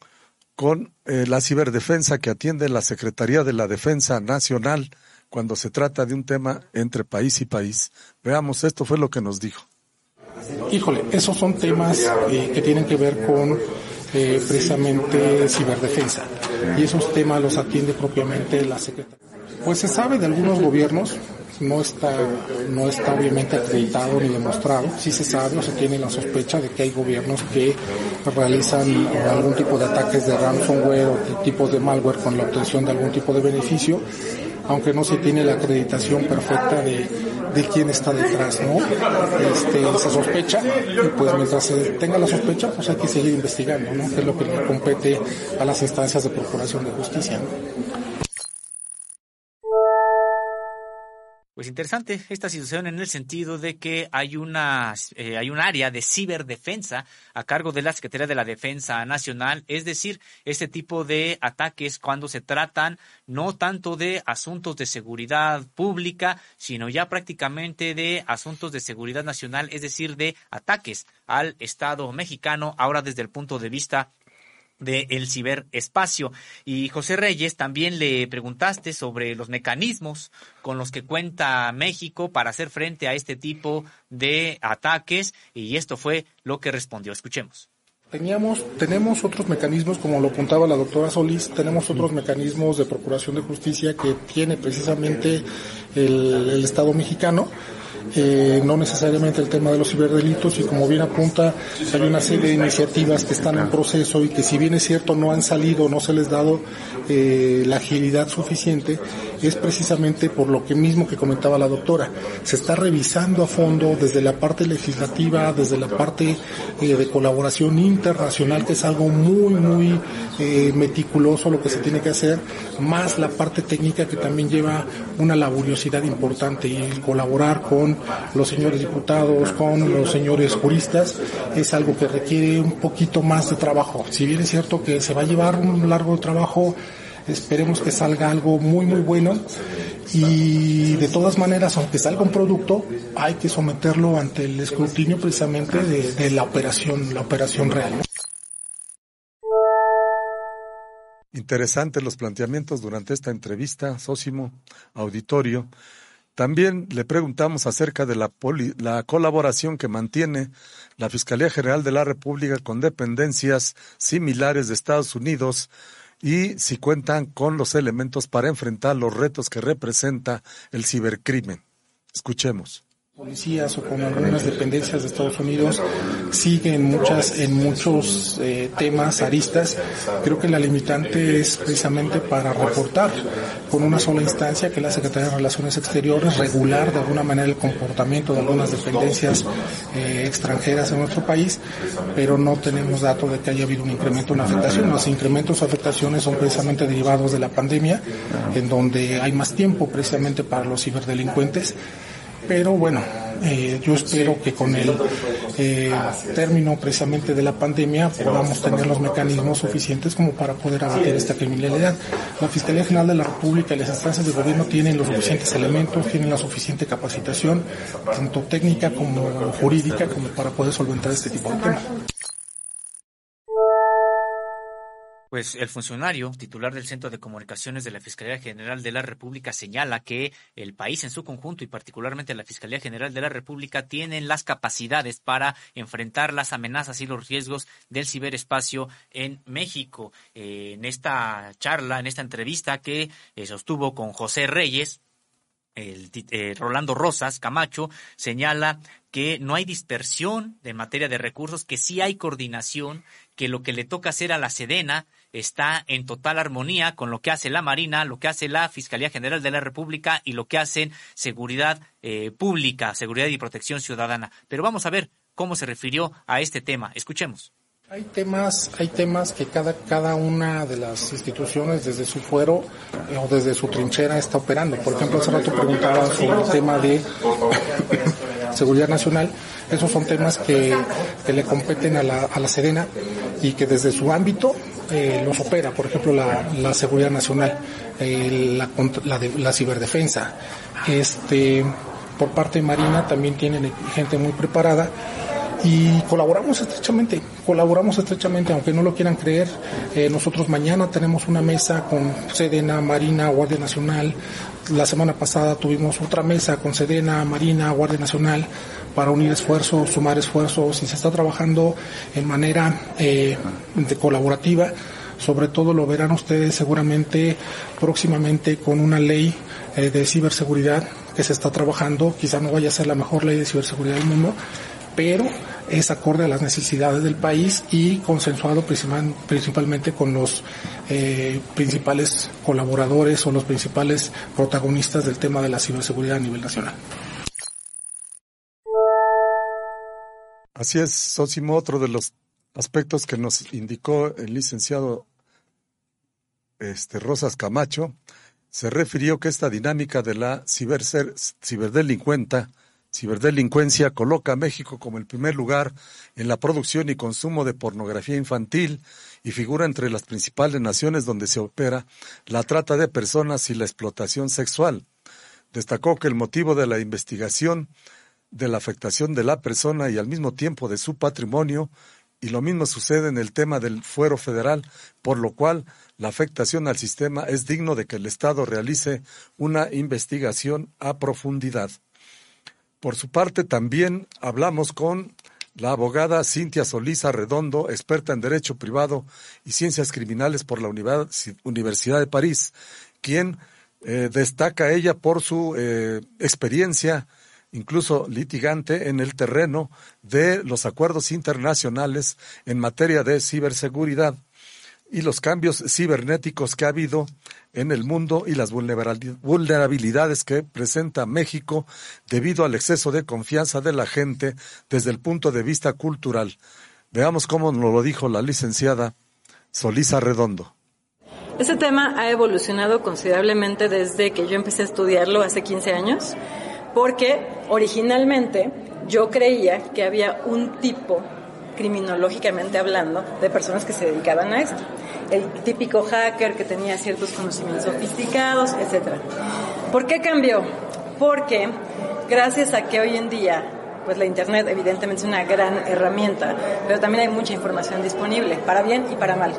Speaker 3: con eh, la ciberdefensa que atiende la Secretaría de la Defensa Nacional cuando se trata de un tema entre país y país. Veamos, esto fue lo que nos dijo.
Speaker 12: Híjole, esos son temas eh, que tienen que ver con eh, precisamente ciberdefensa. Y esos temas los atiende propiamente la Secretaría. Pues se sabe de algunos gobiernos, no está, no está obviamente acreditado ni demostrado, sí se sabe o se tiene la sospecha de que hay gobiernos que realizan algún tipo de ataques de ransomware o tipos de malware con la obtención de algún tipo de beneficio, aunque no se tiene la acreditación perfecta de, de quién está detrás, ¿no? Este, se sospecha y pues mientras se tenga la sospecha pues hay que seguir investigando, ¿no? Que es lo que le compete a las instancias de procuración de justicia, ¿no?
Speaker 2: Pues interesante esta situación en el sentido de que hay una eh, hay un área de ciberdefensa a cargo de la Secretaría de la Defensa Nacional, es decir, este tipo de ataques cuando se tratan no tanto de asuntos de seguridad pública, sino ya prácticamente de asuntos de seguridad nacional, es decir, de ataques al Estado mexicano, ahora desde el punto de vista del ciberespacio. Y José Reyes, también le preguntaste sobre los mecanismos con los que cuenta México para hacer frente a este tipo de ataques y esto fue lo que respondió. Escuchemos.
Speaker 12: Teníamos, tenemos otros mecanismos, como lo apuntaba la doctora Solís, tenemos otros mecanismos de procuración de justicia que tiene precisamente el, el Estado mexicano eh, no necesariamente el tema de los ciberdelitos y como bien apunta, hay una serie de iniciativas que están en proceso y que si bien es cierto no han salido, no se les dado eh, la agilidad suficiente, es precisamente por lo que mismo que comentaba la doctora. Se está revisando a fondo desde la parte legislativa, desde la parte eh, de colaboración internacional, que es algo muy, muy eh, meticuloso lo que se tiene que hacer, más la parte técnica que también lleva una laboriosidad importante y colaborar con los señores diputados, con los señores juristas, es algo que requiere un poquito más de trabajo. Si bien es cierto que se va a llevar un largo trabajo, esperemos que salga algo muy muy bueno y de todas maneras aunque salga un producto hay que someterlo ante el escrutinio precisamente de, la operación la operación real
Speaker 3: Interesantes los planteamientos durante esta entrevista, Sósimo Auditorio. También le preguntamos acerca de la, la, colaboración que mantiene la Fiscalía General de la República con dependencias similares de Estados Unidos y si cuentan con los elementos para enfrentar los retos que representa el cibercrimen. Escuchemos
Speaker 12: policías o con algunas dependencias de Estados Unidos siguen muchas en muchos eh, temas aristas. Creo que la limitante es precisamente para reportar con una sola instancia que la Secretaría de Relaciones Exteriores regular de alguna manera el comportamiento de algunas dependencias eh, extranjeras en nuestro país pero no tenemos datos de que haya habido un incremento en afectación. Los incrementos o afectaciones son precisamente derivados de la pandemia en donde hay más tiempo precisamente para los ciberdelincuentes pero bueno, eh, yo espero que con el eh, término precisamente de la pandemia podamos tener los mecanismos suficientes como para poder abatir esta criminalidad. La Fiscalía General de la República y las instancias de gobierno tienen los suficientes elementos, tienen la suficiente capacitación, tanto técnica como jurídica, como para poder solventar este tipo de temas.
Speaker 2: Pues el funcionario titular del Centro de Comunicaciones de la Fiscalía General de la República señala que el país en su conjunto y particularmente la Fiscalía General de la República tienen las capacidades para enfrentar las amenazas y los riesgos del ciberespacio en México. Eh, en esta charla, en esta entrevista que eh, sostuvo con José Reyes, el, eh, Rolando Rosas Camacho señala que no hay dispersión en materia de recursos, que sí hay coordinación, que lo que le toca hacer a la Sedena está en total armonía con lo que hace la Marina, lo que hace la Fiscalía General de la República y lo que hacen Seguridad eh, Pública, Seguridad y Protección Ciudadana. Pero vamos a ver cómo se refirió a este tema. Escuchemos
Speaker 12: Hay temas, hay temas que cada, cada una de las instituciones desde su fuero eh, o desde su trinchera está operando. Por ejemplo, hace rato preguntaba sobre el tema de seguridad nacional. Esos son temas que, que le competen a la, a la Sedena y que desde su ámbito eh, los opera. Por ejemplo, la, la seguridad nacional, eh, la, la, la ciberdefensa. Este, por parte de Marina también tienen gente muy preparada y colaboramos estrechamente, colaboramos estrechamente, aunque no lo quieran creer. Eh, nosotros mañana tenemos una mesa con Sedena, Marina, Guardia Nacional. La semana pasada tuvimos otra mesa con Sedena, Marina, Guardia Nacional para unir esfuerzos, sumar esfuerzos y se está trabajando en manera eh, de colaborativa. Sobre todo lo verán ustedes seguramente próximamente con una ley eh, de ciberseguridad que se está trabajando. Quizá no vaya a ser la mejor ley de ciberseguridad del mundo, pero es acorde a las necesidades del país y consensuado principal, principalmente con los eh, principales colaboradores o los principales protagonistas del tema de la ciberseguridad a nivel nacional.
Speaker 3: Así es, Sosimo, otro de los aspectos que nos indicó el licenciado este, Rosas Camacho, se refirió que esta dinámica de la ciberser, ciberdelincuenta Ciberdelincuencia coloca a México como el primer lugar en la producción y consumo de pornografía infantil y figura entre las principales naciones donde se opera la trata de personas y la explotación sexual. Destacó que el motivo de la investigación de la afectación de la persona y al mismo tiempo de su patrimonio, y lo mismo sucede en el tema del fuero federal, por lo cual la afectación al sistema es digno de que el Estado realice una investigación a profundidad. Por su parte, también hablamos con la abogada Cintia Solís Redondo, experta en Derecho Privado y Ciencias Criminales por la Universidad de París, quien eh, destaca ella por su eh, experiencia, incluso litigante, en el terreno de los acuerdos internacionales en materia de ciberseguridad y los cambios cibernéticos que ha habido en el mundo y las vulnerabilidades que presenta México debido al exceso de confianza de la gente desde el punto de vista cultural. Veamos cómo nos lo dijo la licenciada Solisa Redondo.
Speaker 13: Ese tema ha evolucionado considerablemente desde que yo empecé a estudiarlo hace 15 años, porque originalmente yo creía que había un tipo criminológicamente hablando, de personas que se dedicaban a esto. El típico hacker que tenía ciertos conocimientos sofisticados, etc. ¿Por qué cambió? Porque gracias a que hoy en día pues la Internet evidentemente es una gran herramienta, pero también hay mucha información disponible, para bien y para mal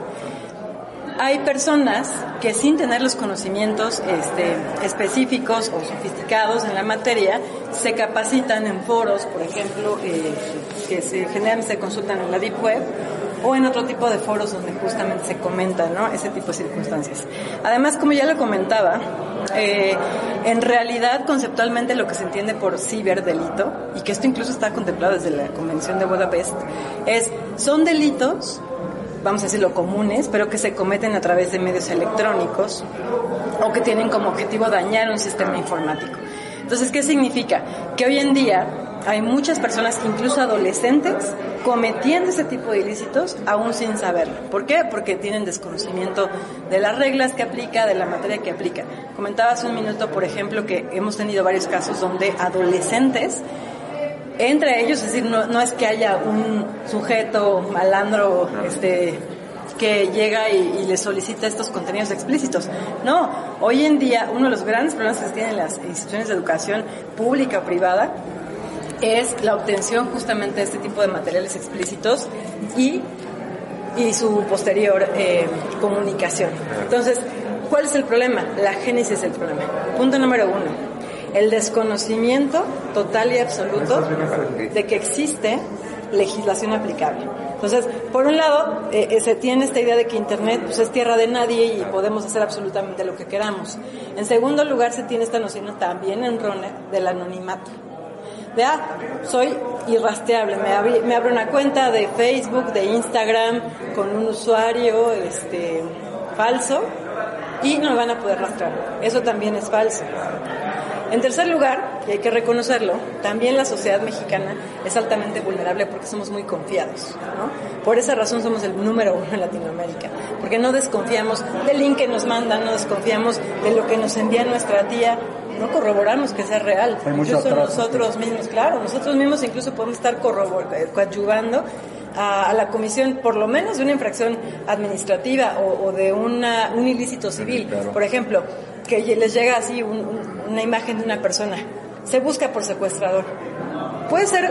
Speaker 13: hay personas que sin tener los conocimientos este, específicos o sofisticados en la materia, se capacitan en foros, por ejemplo, eh, que se, se consultan en la Deep Web, o en otro tipo de foros donde justamente se comentan ¿no? ese tipo de circunstancias. Además, como ya lo comentaba, eh, en realidad conceptualmente lo que se entiende por ciberdelito, y que esto incluso está contemplado desde la Convención de Budapest, es, son delitos vamos a decirlo, comunes, pero que se cometen a través de medios electrónicos o que tienen como objetivo dañar un sistema informático. Entonces, ¿qué significa? Que hoy en día hay muchas personas, incluso adolescentes, cometiendo ese tipo de ilícitos aún sin saberlo. ¿Por qué? Porque tienen desconocimiento de las reglas que aplica, de la materia que aplica. Comentaba hace un minuto, por ejemplo, que hemos tenido varios casos donde adolescentes entre ellos, es decir, no, no es que haya un sujeto malandro este, que llega y, le solicita estos contenidos explícitos. No, hoy en día uno de los grandes problemas que tienen las instituciones de educación pública o privada es la obtención justamente de este tipo de materiales explícitos y, y su posterior eh, comunicación. Entonces, ¿cuál es el problema? La génesis es el problema. Punto número uno el desconocimiento total y absoluto de que existe legislación aplicable. Entonces, por un lado, eh, eh, se tiene esta idea de que Internet pues, es tierra de nadie y podemos hacer absolutamente lo que queramos. En segundo lugar, se tiene esta noción también en Rone del anonimato. De, ah, soy irrastreable, me, me abro una cuenta de Facebook, de Instagram, con un usuario este, falso y no me van a poder rastrear. Eso también es falso. En tercer lugar, y hay que reconocerlo, también la sociedad mexicana es altamente vulnerable porque somos muy confiados. ¿no? Por esa razón somos el número uno en Latinoamérica, porque no desconfiamos del link que nos mandan, no desconfiamos de lo que nos envía nuestra tía, no corroboramos que sea real. Incluso nosotros mismos, claro, nosotros mismos incluso podemos estar eh, coadyuvando a, la comisión por lo menos de una infracción administrativa o, de una, un ilícito civil. Por ejemplo, que les llega así una imagen de una persona, se busca por secuestrador. Puede ser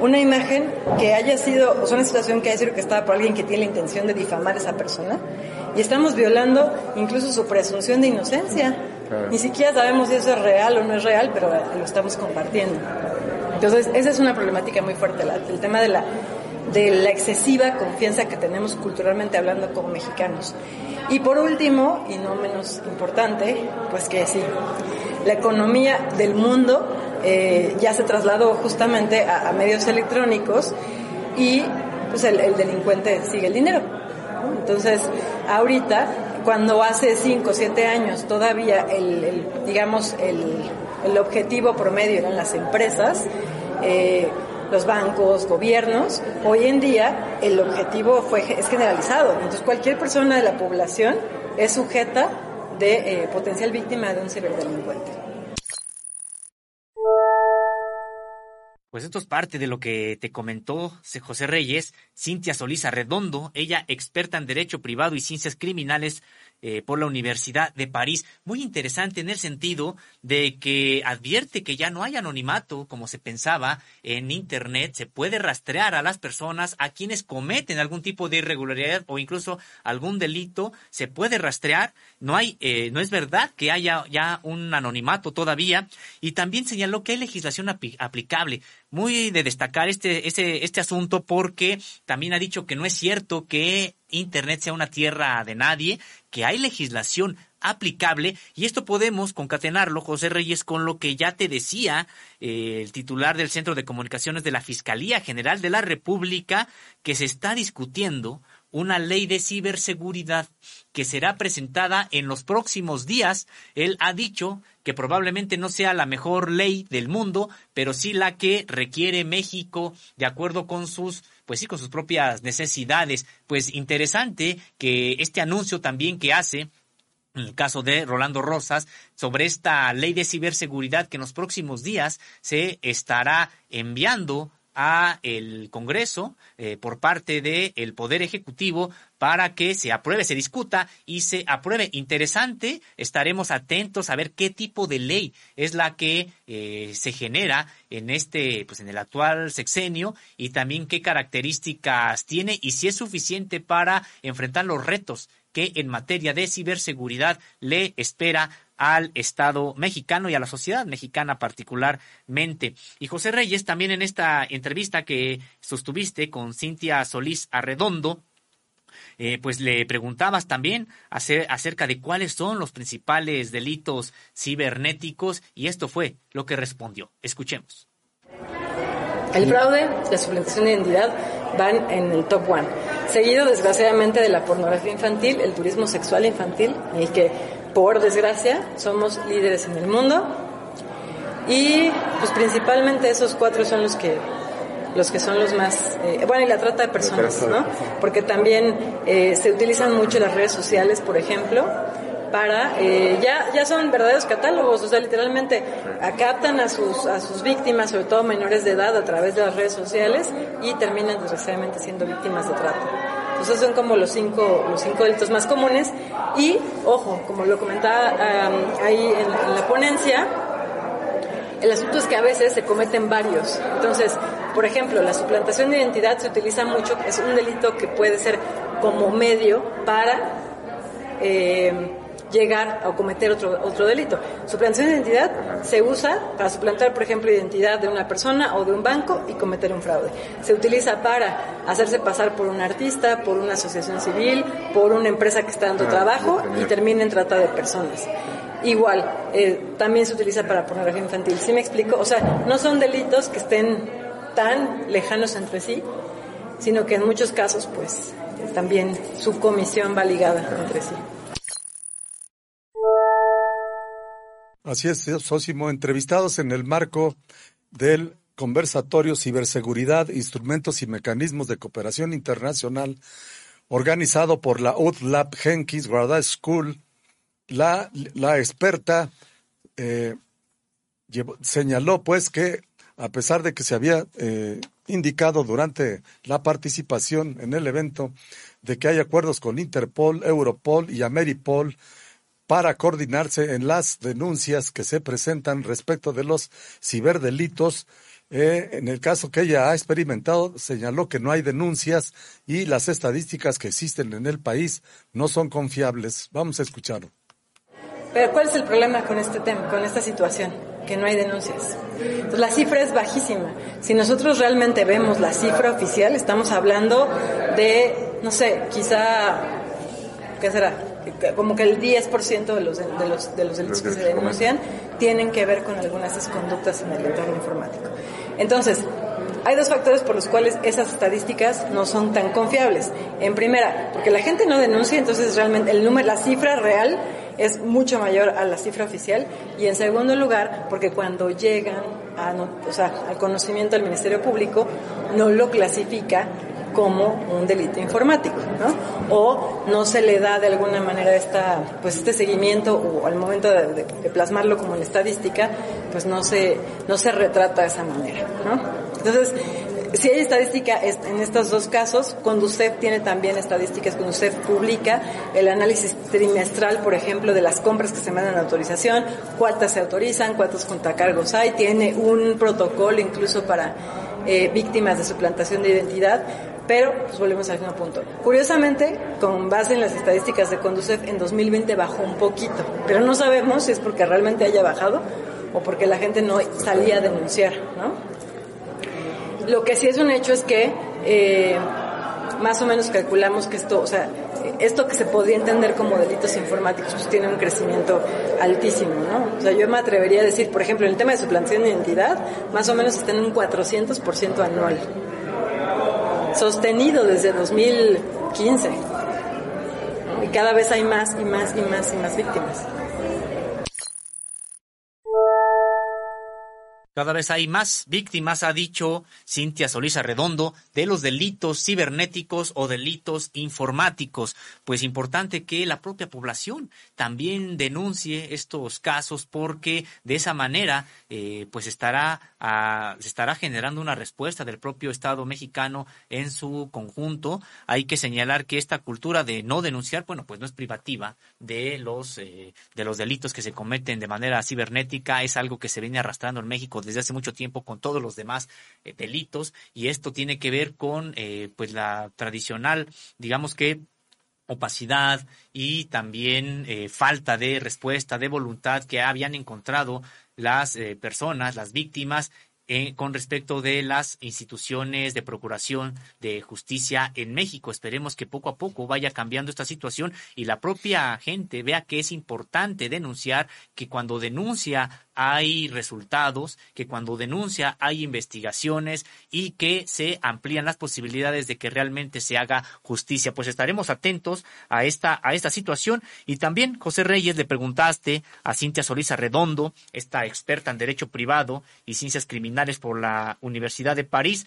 Speaker 13: una imagen que haya sido, o sea, una situación que haya sido que estaba por alguien que tiene la intención de difamar a esa persona y estamos violando incluso su presunción de inocencia. Ni siquiera sabemos si eso es real o no es real, pero lo estamos compartiendo. Entonces, esa es una problemática muy fuerte, el tema de la de la excesiva confianza que tenemos culturalmente hablando como mexicanos. Y por último, y no menos importante, pues que sí, la economía del mundo eh, ya se trasladó justamente a, medios electrónicos y pues el, delincuente sigue el dinero. Entonces, ahorita, cuando hace 5 o 7 años todavía el, digamos, el, el objetivo promedio eran las empresas, eh, los bancos, gobiernos, hoy en día el objetivo fue, es generalizado. Entonces cualquier persona de la población es sujeta de eh, potencial víctima de un ciberdelincuente.
Speaker 2: Pues esto es parte de lo que te comentó José Reyes, Cintia Solís Arredondo, ella experta en Derecho Privado y Ciencias Criminales eh, por la Universidad de París. Muy interesante en el sentido de que advierte que ya no hay anonimato como se pensaba en Internet. Se puede rastrear a las personas, a quienes cometen algún tipo de irregularidad o incluso algún delito. Se puede rastrear. No hay, eh, no es verdad que haya ya un anonimato todavía. Y también señaló que hay legislación aplicable muy de destacar este, este, este asunto porque también ha dicho que no es cierto que Internet sea una tierra de nadie, que hay legislación aplicable y esto podemos concatenarlo, José Reyes, con lo que ya te decía eh, el titular del Centro de Comunicaciones de la Fiscalía General de la República, que se está discutiendo una ley de ciberseguridad que será presentada en los próximos días. Él ha dicho que probablemente no sea la mejor ley del mundo, pero sí la que requiere México de acuerdo con sus pues sí, con sus propias necesidades. Pues interesante que este anuncio también que hace en el caso de Rolando Rosas, sobre esta ley de ciberseguridad que en los próximos días se estará enviando a el Congreso eh, por parte del Poder Ejecutivo para que se apruebe, se discuta y se apruebe. Interesante, estaremos atentos a ver qué tipo de ley es la que eh, se genera en este, pues en el actual sexenio y también qué características tiene y si es suficiente para enfrentar los retos que en materia de ciberseguridad le espera al Estado mexicano y a la sociedad mexicana particularmente. Y José Reyes, también en esta entrevista que sostuviste con Cintia Solís Arredondo, eh, pues le preguntabas también acerca de cuáles son los principales delitos cibernéticos y esto fue lo que respondió. Escuchemos.
Speaker 13: El fraude, la suplantación de identidad van en el top one. Seguido, desgraciadamente, de la pornografía infantil, el turismo sexual infantil, en el que por desgracia, somos líderes en el mundo y pues principalmente esos cuatro son los que los que son los más eh, bueno y la trata de personas no porque también eh, se utilizan mucho las redes sociales por ejemplo para eh, ya ya son verdaderos catálogos o sea literalmente acatan a sus a sus víctimas sobre todo menores de edad a través de las redes sociales y terminan desgraciadamente siendo víctimas de trata esos son como los cinco, los cinco delitos más comunes. Y, ojo, como lo comentaba ahí en la, ponencia, el asunto es que a veces se cometen varios. Entonces, por ejemplo, la suplantación de identidad se utiliza mucho, es un delito que puede ser como medio para eh, llegar a cometer otro, otro delito. Suplantación de identidad se usa para suplantar, por ejemplo, identidad de una persona o de un banco y cometer un fraude. Se utiliza para hacerse pasar por un artista, por una asociación civil, por una empresa que está dando ah, trabajo y termina en trata de personas. Igual, eh, también se utiliza para pornografía infantil. ¿Sí me explico? O sea, no son delitos que estén tan lejanos entre sí, sino que en muchos casos, pues, también su comisión va ligada entre sí.
Speaker 3: Así es, Sósimo, entrevistados en el marco del conversatorio Ciberseguridad, Instrumentos y Mecanismos de Cooperación Internacional, organizado por la UTLAB Jenkins Graduate School, la, la experta eh, señaló pues que a pesar de que se había eh, indicado durante la participación en el evento de que hay acuerdos con Interpol, Europol y Ameripol para coordinarse en las denuncias que se presentan respecto de los ciberdelitos, eh, en el caso que ella ha experimentado, señaló que no hay denuncias y las estadísticas que existen en el país no son confiables. Vamos a escucharlo.
Speaker 13: Pero ¿cuál es el problema con este tema, con esta situación? Que no hay denuncias. Entonces, la cifra es bajísima. Si nosotros realmente vemos la cifra oficial, estamos hablando de, no sé, quizá, ¿qué será? Como que el 10% de los, de, los, de los delitos que se denuncian tienen que ver con algunas de esas conductas en el entorno informático. Entonces, hay dos factores por los cuales esas estadísticas no son tan confiables. En primera, porque la gente no denuncia, entonces realmente el número, la cifra real es mucho mayor a la cifra oficial. Y en segundo lugar, porque cuando llegan a, o sea, al conocimiento del Ministerio Público, no lo clasifica como un delito informático, ¿no? O no se le da de alguna manera esta, pues este seguimiento o al momento de, plasmarlo como en estadística, pues no se, no se retrata de esa manera, ¿no? Entonces, si hay estadística en estos dos casos, usted tiene también estadísticas, usted publica el análisis trimestral, por ejemplo, de las compras que se mandan a autorización, cuántas se autorizan, cuántos contracargos hay, tiene un protocolo incluso para eh, víctimas de suplantación de identidad, pero, pues volvemos al mismo punto. Curiosamente, con base en las estadísticas de Conducef, en 2020 bajó un poquito, pero no sabemos si es porque realmente haya bajado o porque la gente no salía a denunciar, ¿no? Lo que sí es un hecho es que eh, más o menos calculamos que esto, o sea, esto que se podría entender como delitos informáticos, pues tiene un crecimiento altísimo, ¿no? O sea, yo me atrevería a decir, por ejemplo, en el tema de suplantación de identidad, más o menos está en un 400% anual sostenido desde 2015. Y cada vez hay más y más y más y más víctimas.
Speaker 2: Cada vez hay más víctimas, ha dicho Cintia Solís Arredondo, de los delitos cibernéticos o delitos informáticos. Pues importante que la propia población también denuncie estos casos porque de esa manera eh, pues estará, ah, se estará generando una respuesta del propio Estado mexicano en su conjunto. Hay que señalar que esta cultura de no denunciar, bueno, pues no es privativa de los, eh, de los delitos que se cometen de manera cibernética, es algo que se viene arrastrando en México desde hace mucho tiempo con todos los demás eh, delitos y esto tiene que ver con eh, pues la tradicional, digamos que opacidad y también eh, falta de respuesta, de voluntad que habían encontrado las personas, las víctimas eh, con respecto de las instituciones de procuración de justicia en México. Esperemos que poco a poco vaya cambiando esta situación y la propia gente vea que es importante denunciar, que cuando denuncia hay resultados, que cuando denuncia hay investigaciones y que se amplían las posibilidades de que realmente se haga justicia. Pues estaremos atentos a esta, a esta situación. Y también, José Reyes, le preguntaste a Cintia Solís Redondo, esta experta en Derecho Privado y Ciencias Criminales, por la Universidad de París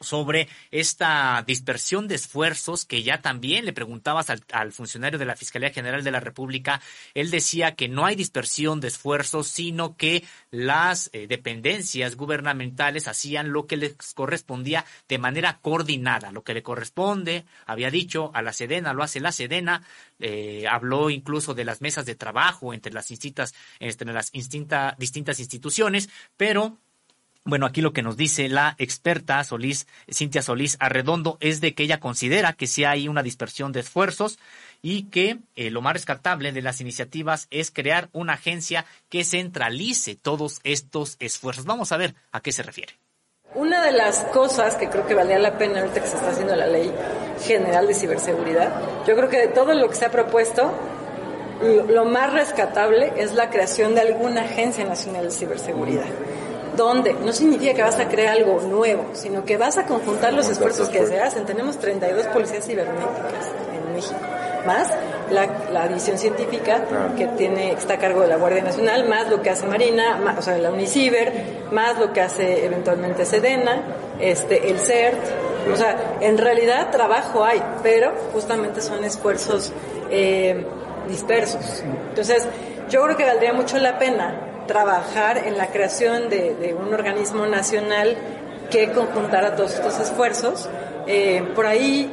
Speaker 2: sobre esta dispersión de esfuerzos que ya también le preguntabas al, funcionario de la Fiscalía General de la República. Él decía que no hay dispersión de esfuerzos, sino que las eh, dependencias gubernamentales hacían lo que les correspondía de manera coordinada. Lo que le corresponde, había dicho, a la Sedena lo hace la Sedena. Eh, habló incluso de las mesas de trabajo entre las, distintas, entre las distintas instituciones, pero bueno, aquí lo que nos dice la experta Solís, Cintia Solís Arredondo, es de que ella considera que sí hay una dispersión de esfuerzos y que eh, lo más rescatable de las iniciativas es crear una agencia que centralice todos estos esfuerzos. Vamos a ver a qué se refiere.
Speaker 13: Una de las cosas que creo que valía la pena ahorita que se está haciendo la ley general de ciberseguridad, yo creo que de todo lo que se ha propuesto, lo más rescatable es la creación de alguna agencia nacional de ciberseguridad ¿Dónde? No significa que vas a crear algo nuevo, sino que vas a conjuntar los esfuerzos que se hacen. Tenemos 32 policías cibernéticas en México, más la, la división científica que tiene está a cargo de la Guardia Nacional, más lo que hace Marina, o sea, la Uniciber, más lo que hace eventualmente Sedena, este, el CERT. O sea, en realidad trabajo hay, pero justamente son esfuerzos eh, dispersos. Entonces, yo creo que valdría mucho la pena trabajar en la creación de, un organismo nacional que conjuntara todos estos esfuerzos. Eh, por ahí,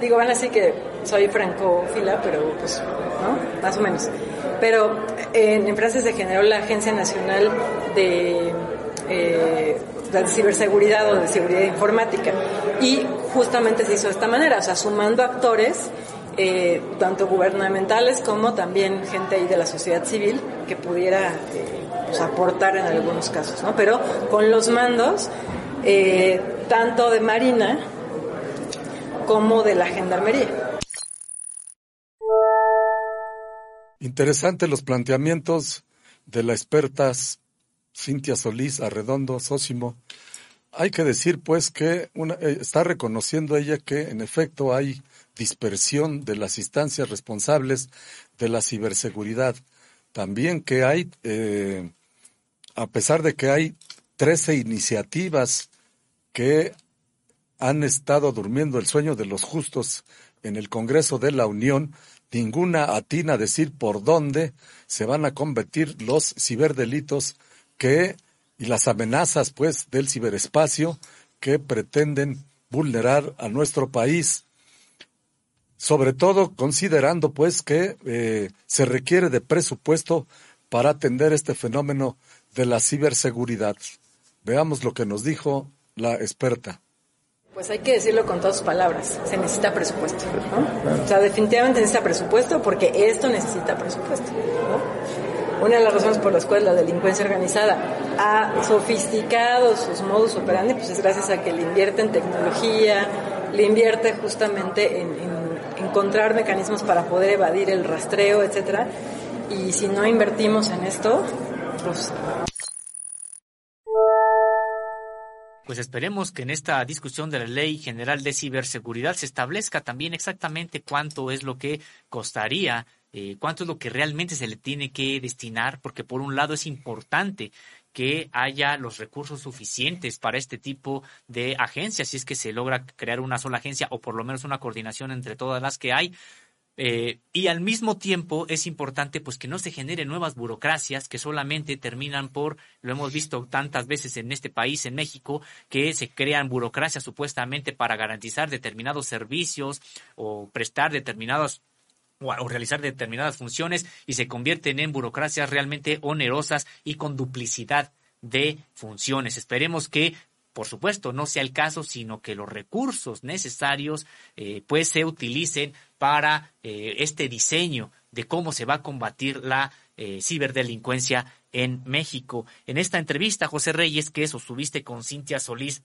Speaker 13: digo, van a decir que soy francófila, pero pues, ¿no? Más o menos. Pero en, en Francia se generó la Agencia Nacional de, eh, de Ciberseguridad o de Seguridad Informática. Y justamente se hizo de esta manera, o sea, sumando actores eh, tanto gubernamentales como también gente ahí de la sociedad civil que pudiera pues, aportar en algunos casos, ¿no? Pero con los mandos eh, tanto de Marina como de la Gendarmería.
Speaker 3: Interesante los planteamientos de la experta Cintia Solís Arredondo Sósimo. Hay que decir, pues, que una, está reconociendo ella que, en efecto, hay dispersión de las instancias responsables de la ciberseguridad. También que hay, eh, a pesar de que hay 13 iniciativas que han estado durmiendo el sueño de los justos en el Congreso de la Unión, ninguna atina a decir por dónde se van a convertir los ciberdelitos que y las amenazas pues del ciberespacio que pretenden vulnerar a nuestro país. Sobre todo considerando pues que eh, se requiere de presupuesto para atender este fenómeno de la ciberseguridad. Veamos lo que nos dijo la experta.
Speaker 13: Pues hay que decirlo con todas sus palabras, se necesita presupuesto. ¿no? O sea, definitivamente necesita presupuesto porque esto necesita presupuesto. ¿no? Una de las razones por las cuales la delincuencia organizada ha sofisticado sus modus operandi, pues es gracias a que le invierte en tecnología, le invierte justamente en, en encontrar mecanismos para poder evadir el rastreo, etcétera. Y si no invertimos en esto, pues
Speaker 2: esperemos que en esta discusión de la Ley General de Ciberseguridad se establezca también exactamente cuánto es lo que costaría, eh, cuánto es lo que realmente se le tiene que destinar, porque por un lado es importante que haya los recursos suficientes para este tipo de agencias, si es que se logra crear una sola agencia o por lo menos una coordinación entre todas las que hay. Eh, y al mismo tiempo es importante pues que no se generen nuevas burocracias que solamente terminan por, lo hemos visto tantas veces en este país, en México, que se crean burocracias supuestamente para garantizar determinados servicios o prestar determinados o, realizar determinadas funciones y se convierten en burocracias realmente onerosas y con duplicidad de funciones. Esperemos que por supuesto, no sea el caso, sino que los recursos necesarios eh, pues se utilicen para eh, este diseño de cómo se va a combatir la eh, ciberdelincuencia en México. En esta entrevista, José Reyes, que sostuviste con Cintia Solís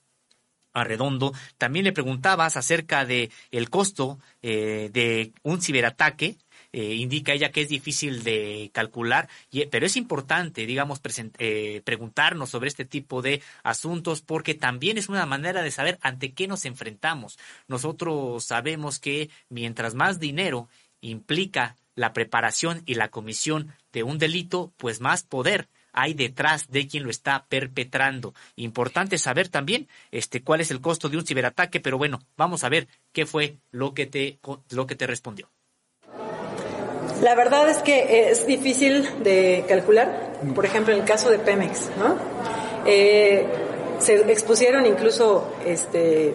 Speaker 2: Arredondo, también le preguntabas acerca de el costo eh, de un ciberataque. Eh, indica ella que es difícil de calcular, pero es importante, digamos, eh, preguntarnos sobre este tipo de asuntos porque también es una manera de saber ante qué nos enfrentamos. Nosotros sabemos que mientras más dinero implica la preparación y la comisión de un delito, pues más poder hay detrás de quien lo está perpetrando. Importante saber también este cuál es el costo de un ciberataque, pero bueno, vamos a ver qué fue lo que te lo que te respondió.
Speaker 13: La verdad es que es difícil de calcular. Por ejemplo, en el caso de Pemex, ¿no? Eh, se expusieron incluso este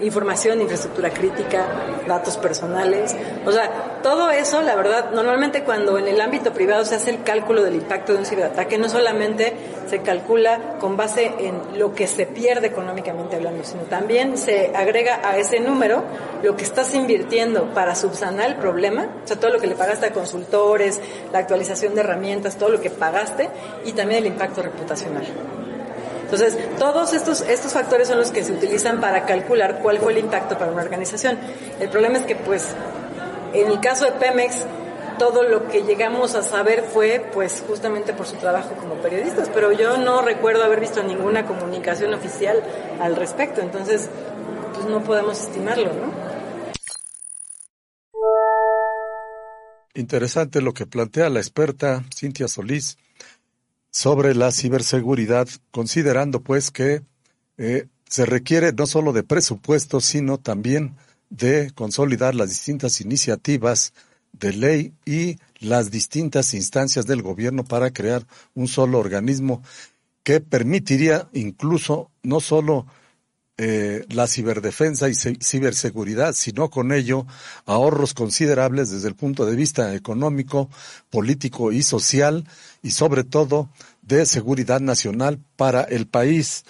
Speaker 13: información, infraestructura crítica, datos personales. O sea, todo eso, la verdad, normalmente cuando en el ámbito privado se hace el cálculo del impacto de un ciberataque, no solamente se calcula con base en lo que se pierde económicamente hablando, sino también se agrega a ese número lo que estás invirtiendo para subsanar el problema, o sea, todo lo que le pagaste a consultores, la actualización de herramientas, todo lo que pagaste y también el impacto reputacional. Entonces, todos estos, estos factores son los que se utilizan para calcular cuál fue el impacto para una organización. El problema es que, pues, en el caso de Pemex, todo lo que llegamos a saber fue pues justamente por su trabajo como periodistas, pero yo no recuerdo haber visto ninguna comunicación oficial al respecto, entonces pues no podemos estimarlo, ¿no?
Speaker 3: interesante lo que plantea la experta Cintia Solís sobre la ciberseguridad, considerando pues que eh, se requiere no solo de presupuesto, sino también de consolidar las distintas iniciativas de ley y las distintas instancias del gobierno para crear un solo organismo que permitiría incluso no solo eh, la ciberdefensa y ciberseguridad, sino con ello ahorros considerables desde el punto de vista económico, político y social y sobre todo de seguridad nacional para el país.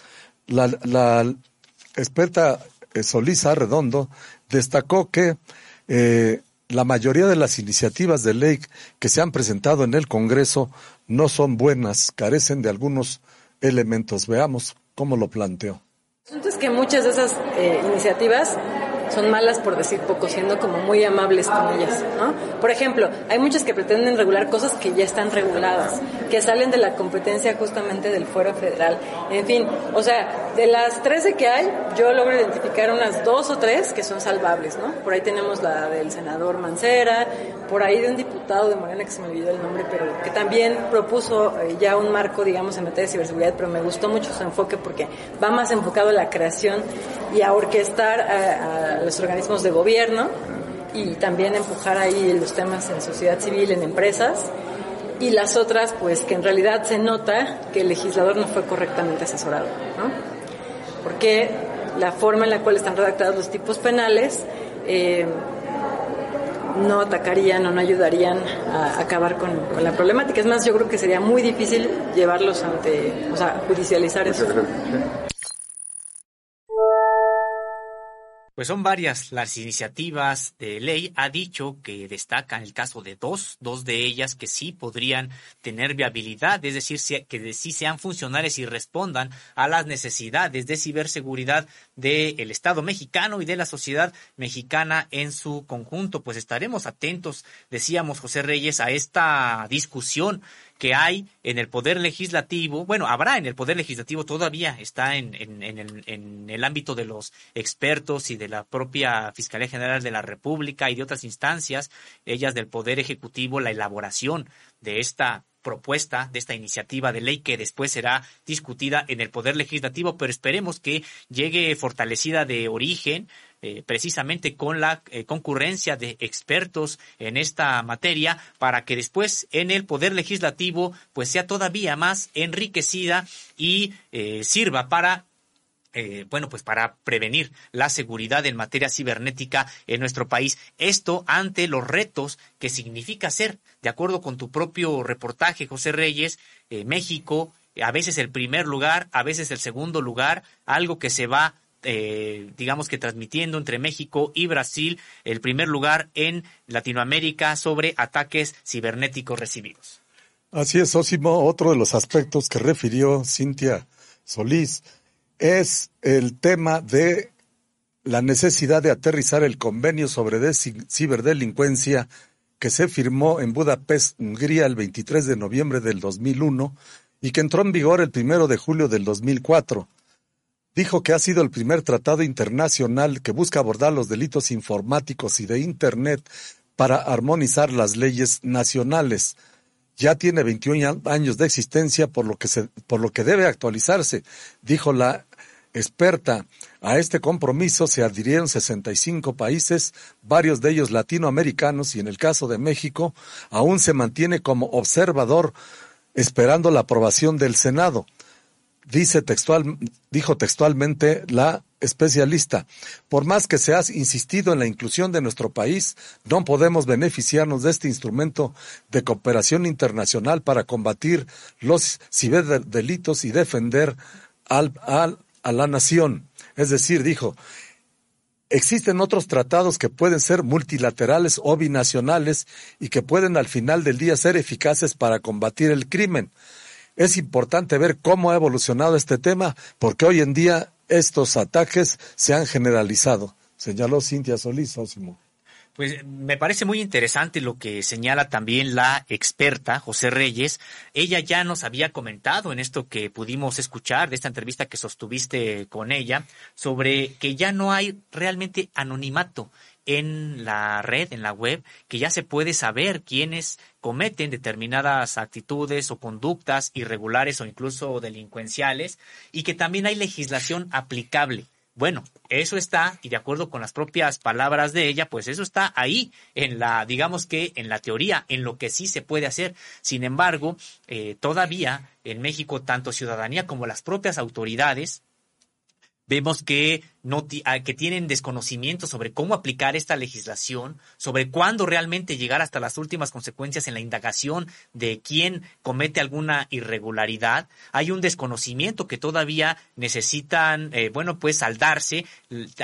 Speaker 3: La, experta eh, Solís Redondo destacó que eh, la mayoría de las iniciativas de ley que se han presentado en el Congreso no son buenas, carecen de algunos elementos. Veamos cómo lo planteó.
Speaker 13: El asunto es que muchas de esas eh, iniciativas son malas por decir poco, siendo como muy amables con ellas, ¿no? Por ejemplo, hay muchas que pretenden regular cosas que ya están reguladas, que salen de la competencia justamente del fuero federal. En fin, o sea, de las 13 que hay, yo logro identificar unas dos o tres que son salvables, ¿no? Por ahí tenemos la del senador Mancera, por ahí de un diputado de Morena que se me olvidó el nombre, pero que también propuso eh, ya un marco, digamos, en materia de ciberseguridad, pero me gustó mucho su enfoque porque va más enfocado a la creación y a orquestar a los organismos de gobierno y también empujar ahí los temas en sociedad civil, en empresas. Y las otras, pues que en realidad se nota que el legislador no fue correctamente asesorado, ¿no? Porque la forma en la cual están redactados los tipos penales eh, no atacarían o no ayudarían a acabar con, la problemática. Es más, yo creo que sería muy difícil llevarlos ante, o sea, judicializar eso.
Speaker 2: Pues son varias las iniciativas de ley. Ha dicho que destacan el caso de dos, dos de ellas que sí podrían tener viabilidad, es decir, que sí sean funcionales y respondan a las necesidades de ciberseguridad del Estado mexicano y de la sociedad mexicana en su conjunto. Pues estaremos atentos, decíamos José Reyes, a esta discusión que hay en el Poder Legislativo, bueno, habrá en el Poder Legislativo, todavía está en, en, el, en el ámbito de los expertos y de la propia Fiscalía General de la República y de otras instancias, ellas del Poder Ejecutivo, la elaboración de esta propuesta, de esta iniciativa de ley que después será discutida en el Poder Legislativo, pero esperemos que llegue fortalecida de origen, eh, precisamente con la eh, concurrencia de expertos en esta materia para que después en el poder legislativo pues sea todavía más enriquecida y eh, sirva para bueno, pues para prevenir la seguridad en materia cibernética en nuestro país. Esto ante los retos que significa ser, de acuerdo con tu propio reportaje, José Reyes, México, a veces el primer lugar, a veces el segundo lugar, algo que se va eh, digamos que transmitiendo entre México y Brasil el primer lugar en Latinoamérica sobre ataques cibernéticos recibidos.
Speaker 3: Así es, Osimo. Otro de los aspectos que refirió Cintia Solís es el tema de la necesidad de aterrizar el convenio sobre ciberdelincuencia que se firmó en Budapest, Hungría, el 23 de noviembre del 2001 y que entró en vigor el primero de julio del 2004 dijo que ha sido el primer tratado internacional que busca abordar los delitos informáticos y de Internet para armonizar las leyes nacionales. Ya tiene 21 años de existencia, por lo que, se, por lo que debe actualizarse, dijo la experta. A este compromiso se adhirieron 65 países, varios de ellos latinoamericanos, y en el caso de México, aún se mantiene como observador esperando la aprobación del Senado dice textual, dijo textualmente la especialista, por más que se ha insistido en la inclusión de nuestro país, no podemos beneficiarnos de este instrumento de cooperación internacional para combatir los ciberdelitos y defender al, al, a la nación. Es decir, dijo, existen otros tratados que pueden ser multilaterales o binacionales y que pueden al final del día ser eficaces para combatir el crimen es importante ver cómo ha evolucionado este tema, porque hoy en día estos ataques se han generalizado, señaló Cintia Solís Osimo.
Speaker 2: Pues me parece muy interesante lo que señala también la experta José Reyes. Ella ya nos había comentado en esto que pudimos escuchar de esta entrevista que sostuviste con ella sobre que ya no hay realmente anonimato en la red, en la web, que ya se puede saber quiénes cometen determinadas actitudes o conductas irregulares o incluso delincuenciales y que también hay legislación aplicable. Bueno, eso está, y de acuerdo con las propias palabras de ella, pues eso está ahí en la, digamos que en la teoría, en lo que sí se puede hacer. Sin embargo, eh, todavía en México, tanto ciudadanía como las propias autoridades vemos que, no, ah, que tienen desconocimiento sobre cómo aplicar esta legislación, sobre cuándo realmente llegar hasta las últimas consecuencias en la indagación de quién comete alguna irregularidad. Hay un desconocimiento que todavía necesitan, eh, bueno, pues saldarse.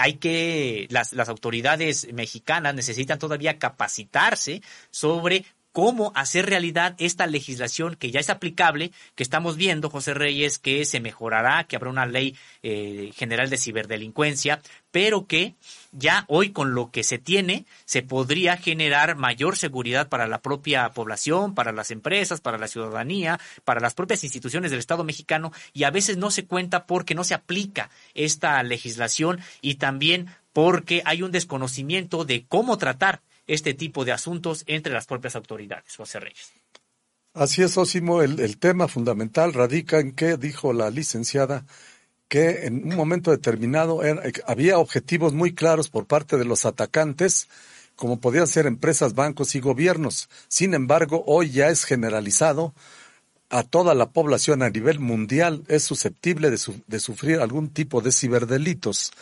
Speaker 2: Hay que, las, las autoridades mexicanas necesitan todavía capacitarse sobre cómo hacer realidad esta legislación que ya es aplicable, que estamos viendo, José Reyes, que se mejorará, que habrá una ley eh, general de ciberdelincuencia, pero que ya hoy con lo que se tiene se podría generar mayor seguridad para la propia población, para las empresas, para la ciudadanía, para las propias instituciones del Estado mexicano y a veces no se cuenta porque no se aplica esta legislación y también porque hay un desconocimiento de cómo tratar este tipo de asuntos entre las propias autoridades. José Reyes.
Speaker 3: Así es, Osimo, el, el tema fundamental radica en que dijo la licenciada que en un momento determinado había objetivos muy claros por parte de los atacantes, como podían ser empresas, bancos y gobiernos. Sin embargo, hoy ya es generalizado a toda la población a nivel mundial es susceptible de, de sufrir algún tipo de ciberdelitos.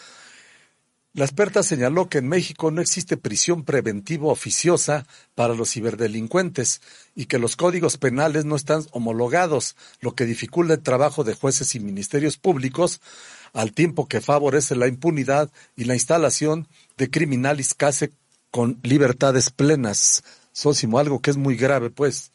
Speaker 3: La experta señaló que en México no existe prisión preventiva oficiosa para los ciberdelincuentes y que los códigos penales no están homologados, lo que dificulta el trabajo de jueces y ministerios públicos, al tiempo que favorece la impunidad y la instalación de criminales case con libertades plenas. Sósimo, algo que es muy grave, pues.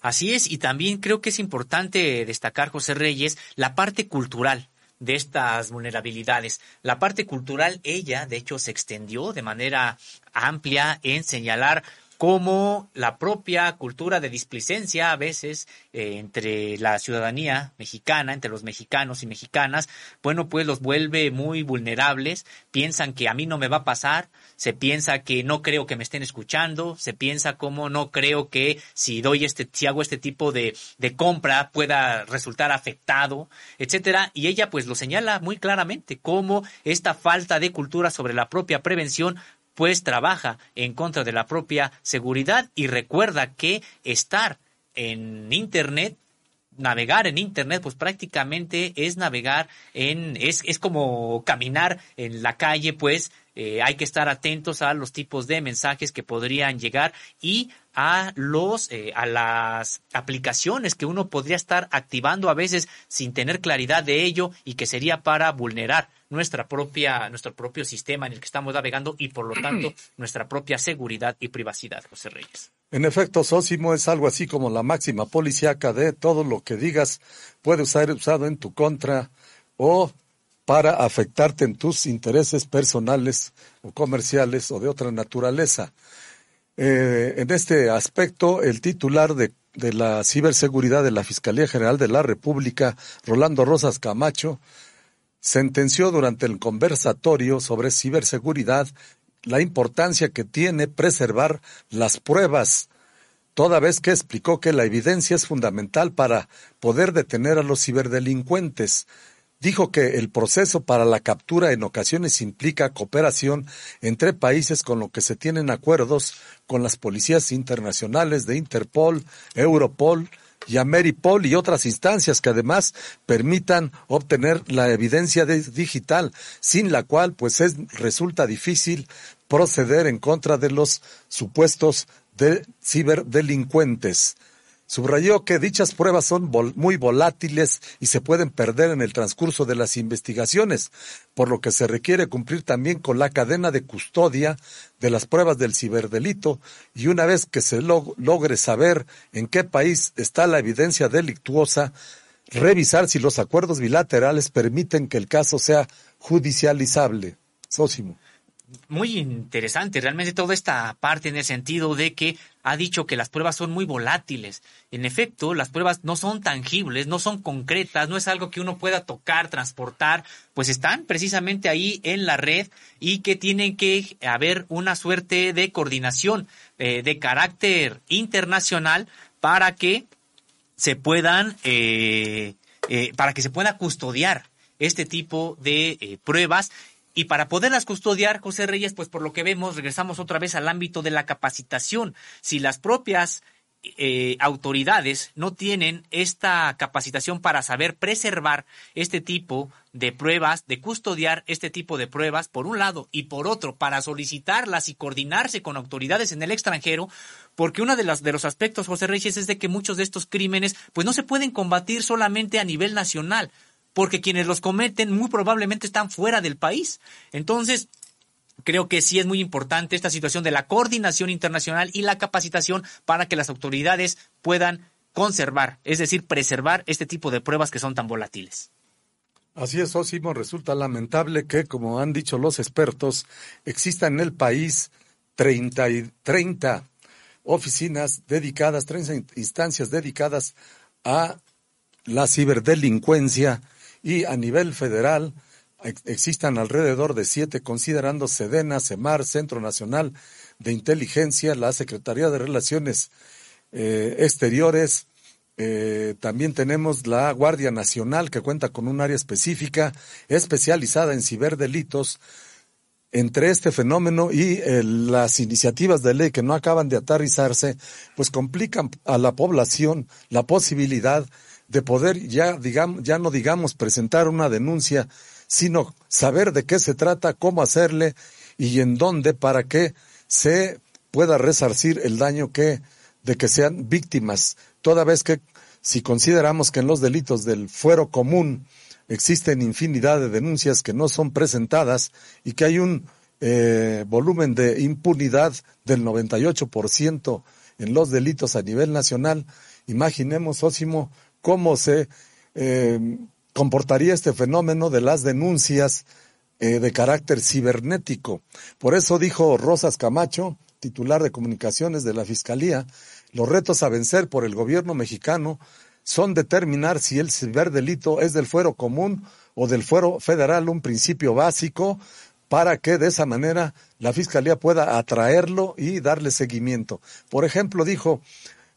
Speaker 2: Así es, y también creo que es importante destacar, José Reyes, la parte cultural de estas vulnerabilidades. La parte cultural, ella, de hecho, se extendió de manera amplia en señalar cómo la propia cultura de displicencia a veces eh, entre la ciudadanía mexicana, entre los mexicanos y mexicanas, bueno, pues los vuelve muy vulnerables, piensan que a mí no me va a pasar, se piensa que no creo que me estén escuchando, se piensa como no creo que si doy este, si hago este tipo de, de compra pueda resultar afectado, etcétera. Y ella pues lo señala muy claramente, cómo esta falta de cultura sobre la propia prevención pues trabaja en contra de la propia seguridad y recuerda que estar en Internet navegar en internet pues prácticamente es navegar en es, es como caminar en la calle pues eh, hay que estar atentos a los tipos de mensajes que podrían llegar y a los eh, a las aplicaciones que uno podría estar activando a veces sin tener claridad de ello y que sería para vulnerar nuestra propia nuestro propio sistema en el que estamos navegando y por lo tanto nuestra propia seguridad y privacidad, José Reyes.
Speaker 3: En efecto, Sósimo es algo así como la máxima policíaca de todo lo que digas puede ser usado en tu contra o para afectarte en tus intereses personales o comerciales o de otra naturaleza. Eh, en este aspecto, el titular de, de la ciberseguridad de la Fiscalía General de la República, Rolando Rosas Camacho, sentenció durante el conversatorio sobre ciberseguridad la importancia que tiene preservar las pruebas, toda vez que explicó que la evidencia es fundamental para poder detener a los ciberdelincuentes dijo que el proceso para la captura en ocasiones implica cooperación entre países con lo que se tienen acuerdos con las policías internacionales de Interpol, Europol y Ameripol y otras instancias que además permitan obtener la evidencia digital, sin la cual pues es, resulta difícil proceder en contra de los supuestos de ciberdelincuentes. Subrayó que dichas pruebas son muy volátiles y se pueden perder en el transcurso de las investigaciones, por lo que se requiere cumplir también con la cadena de custodia de las pruebas del ciberdelito y una vez que se logre saber en qué país está la evidencia delictuosa, revisar si los acuerdos bilaterales permiten que el caso sea judicializable. Sósimo.
Speaker 2: Muy interesante realmente toda esta parte en el sentido de que ha dicho que las pruebas son muy volátiles. En efecto, las pruebas no son tangibles, no son concretas, no es algo que uno pueda tocar, transportar, pues están precisamente ahí en la red y que tienen que haber una suerte de coordinación eh, de carácter internacional para que se puedan, eh, eh, para que se pueda custodiar este tipo de pruebas y para poderlas custodiar, José Reyes, pues por lo que vemos, regresamos otra vez al ámbito de la capacitación. Si las propias eh, autoridades no tienen esta capacitación para saber preservar este tipo de pruebas, de custodiar este tipo de pruebas, por un lado, y por otro, para solicitarlas y coordinarse con autoridades en el extranjero, porque uno de, las, de los aspectos, José Reyes, es de que muchos de estos crímenes, pues no se pueden combatir solamente a nivel nacional, porque quienes los cometen muy probablemente están fuera del país. Entonces, creo que sí es muy importante esta situación de la coordinación internacional y la capacitación para que las autoridades puedan conservar, es decir, preservar este tipo de pruebas que son tan volátiles.
Speaker 3: Así es, Osimo. Resulta lamentable que, como han dicho los expertos, existan en el país 30, y 30 oficinas dedicadas, 30 instancias dedicadas a la ciberdelincuencia y a nivel federal existan alrededor de siete, considerando Sedena, CEMAR, Centro Nacional de Inteligencia, la Secretaría de Relaciones eh, Exteriores, eh, también tenemos la Guardia Nacional, que cuenta con un área específica especializada en ciberdelitos. Entre este fenómeno y eh, las iniciativas de ley que no acaban de aterrizarse, pues complican a la población la posibilidad poder ya, digamos, ya no digamos presentar una denuncia, sino saber de qué se trata, cómo hacerle y en dónde para que se pueda resarcir el daño que de que sean víctimas, toda vez que si consideramos que en los delitos del fuero común existen infinidad de denuncias que no son presentadas y que hay un eh, volumen de impunidad del 98% en los delitos a nivel nacional, imaginemos, Ósimo, cómo se eh, comportaría este fenómeno de las denuncias eh, de carácter cibernético. Por eso dijo Rosas Camacho, titular de comunicaciones de la Fiscalía, los retos a vencer por el gobierno mexicano son determinar si el ciberdelito es del fuero común o del fuero federal, un principio básico para que de esa manera la Fiscalía pueda atraerlo y darle seguimiento. Por ejemplo, dijo,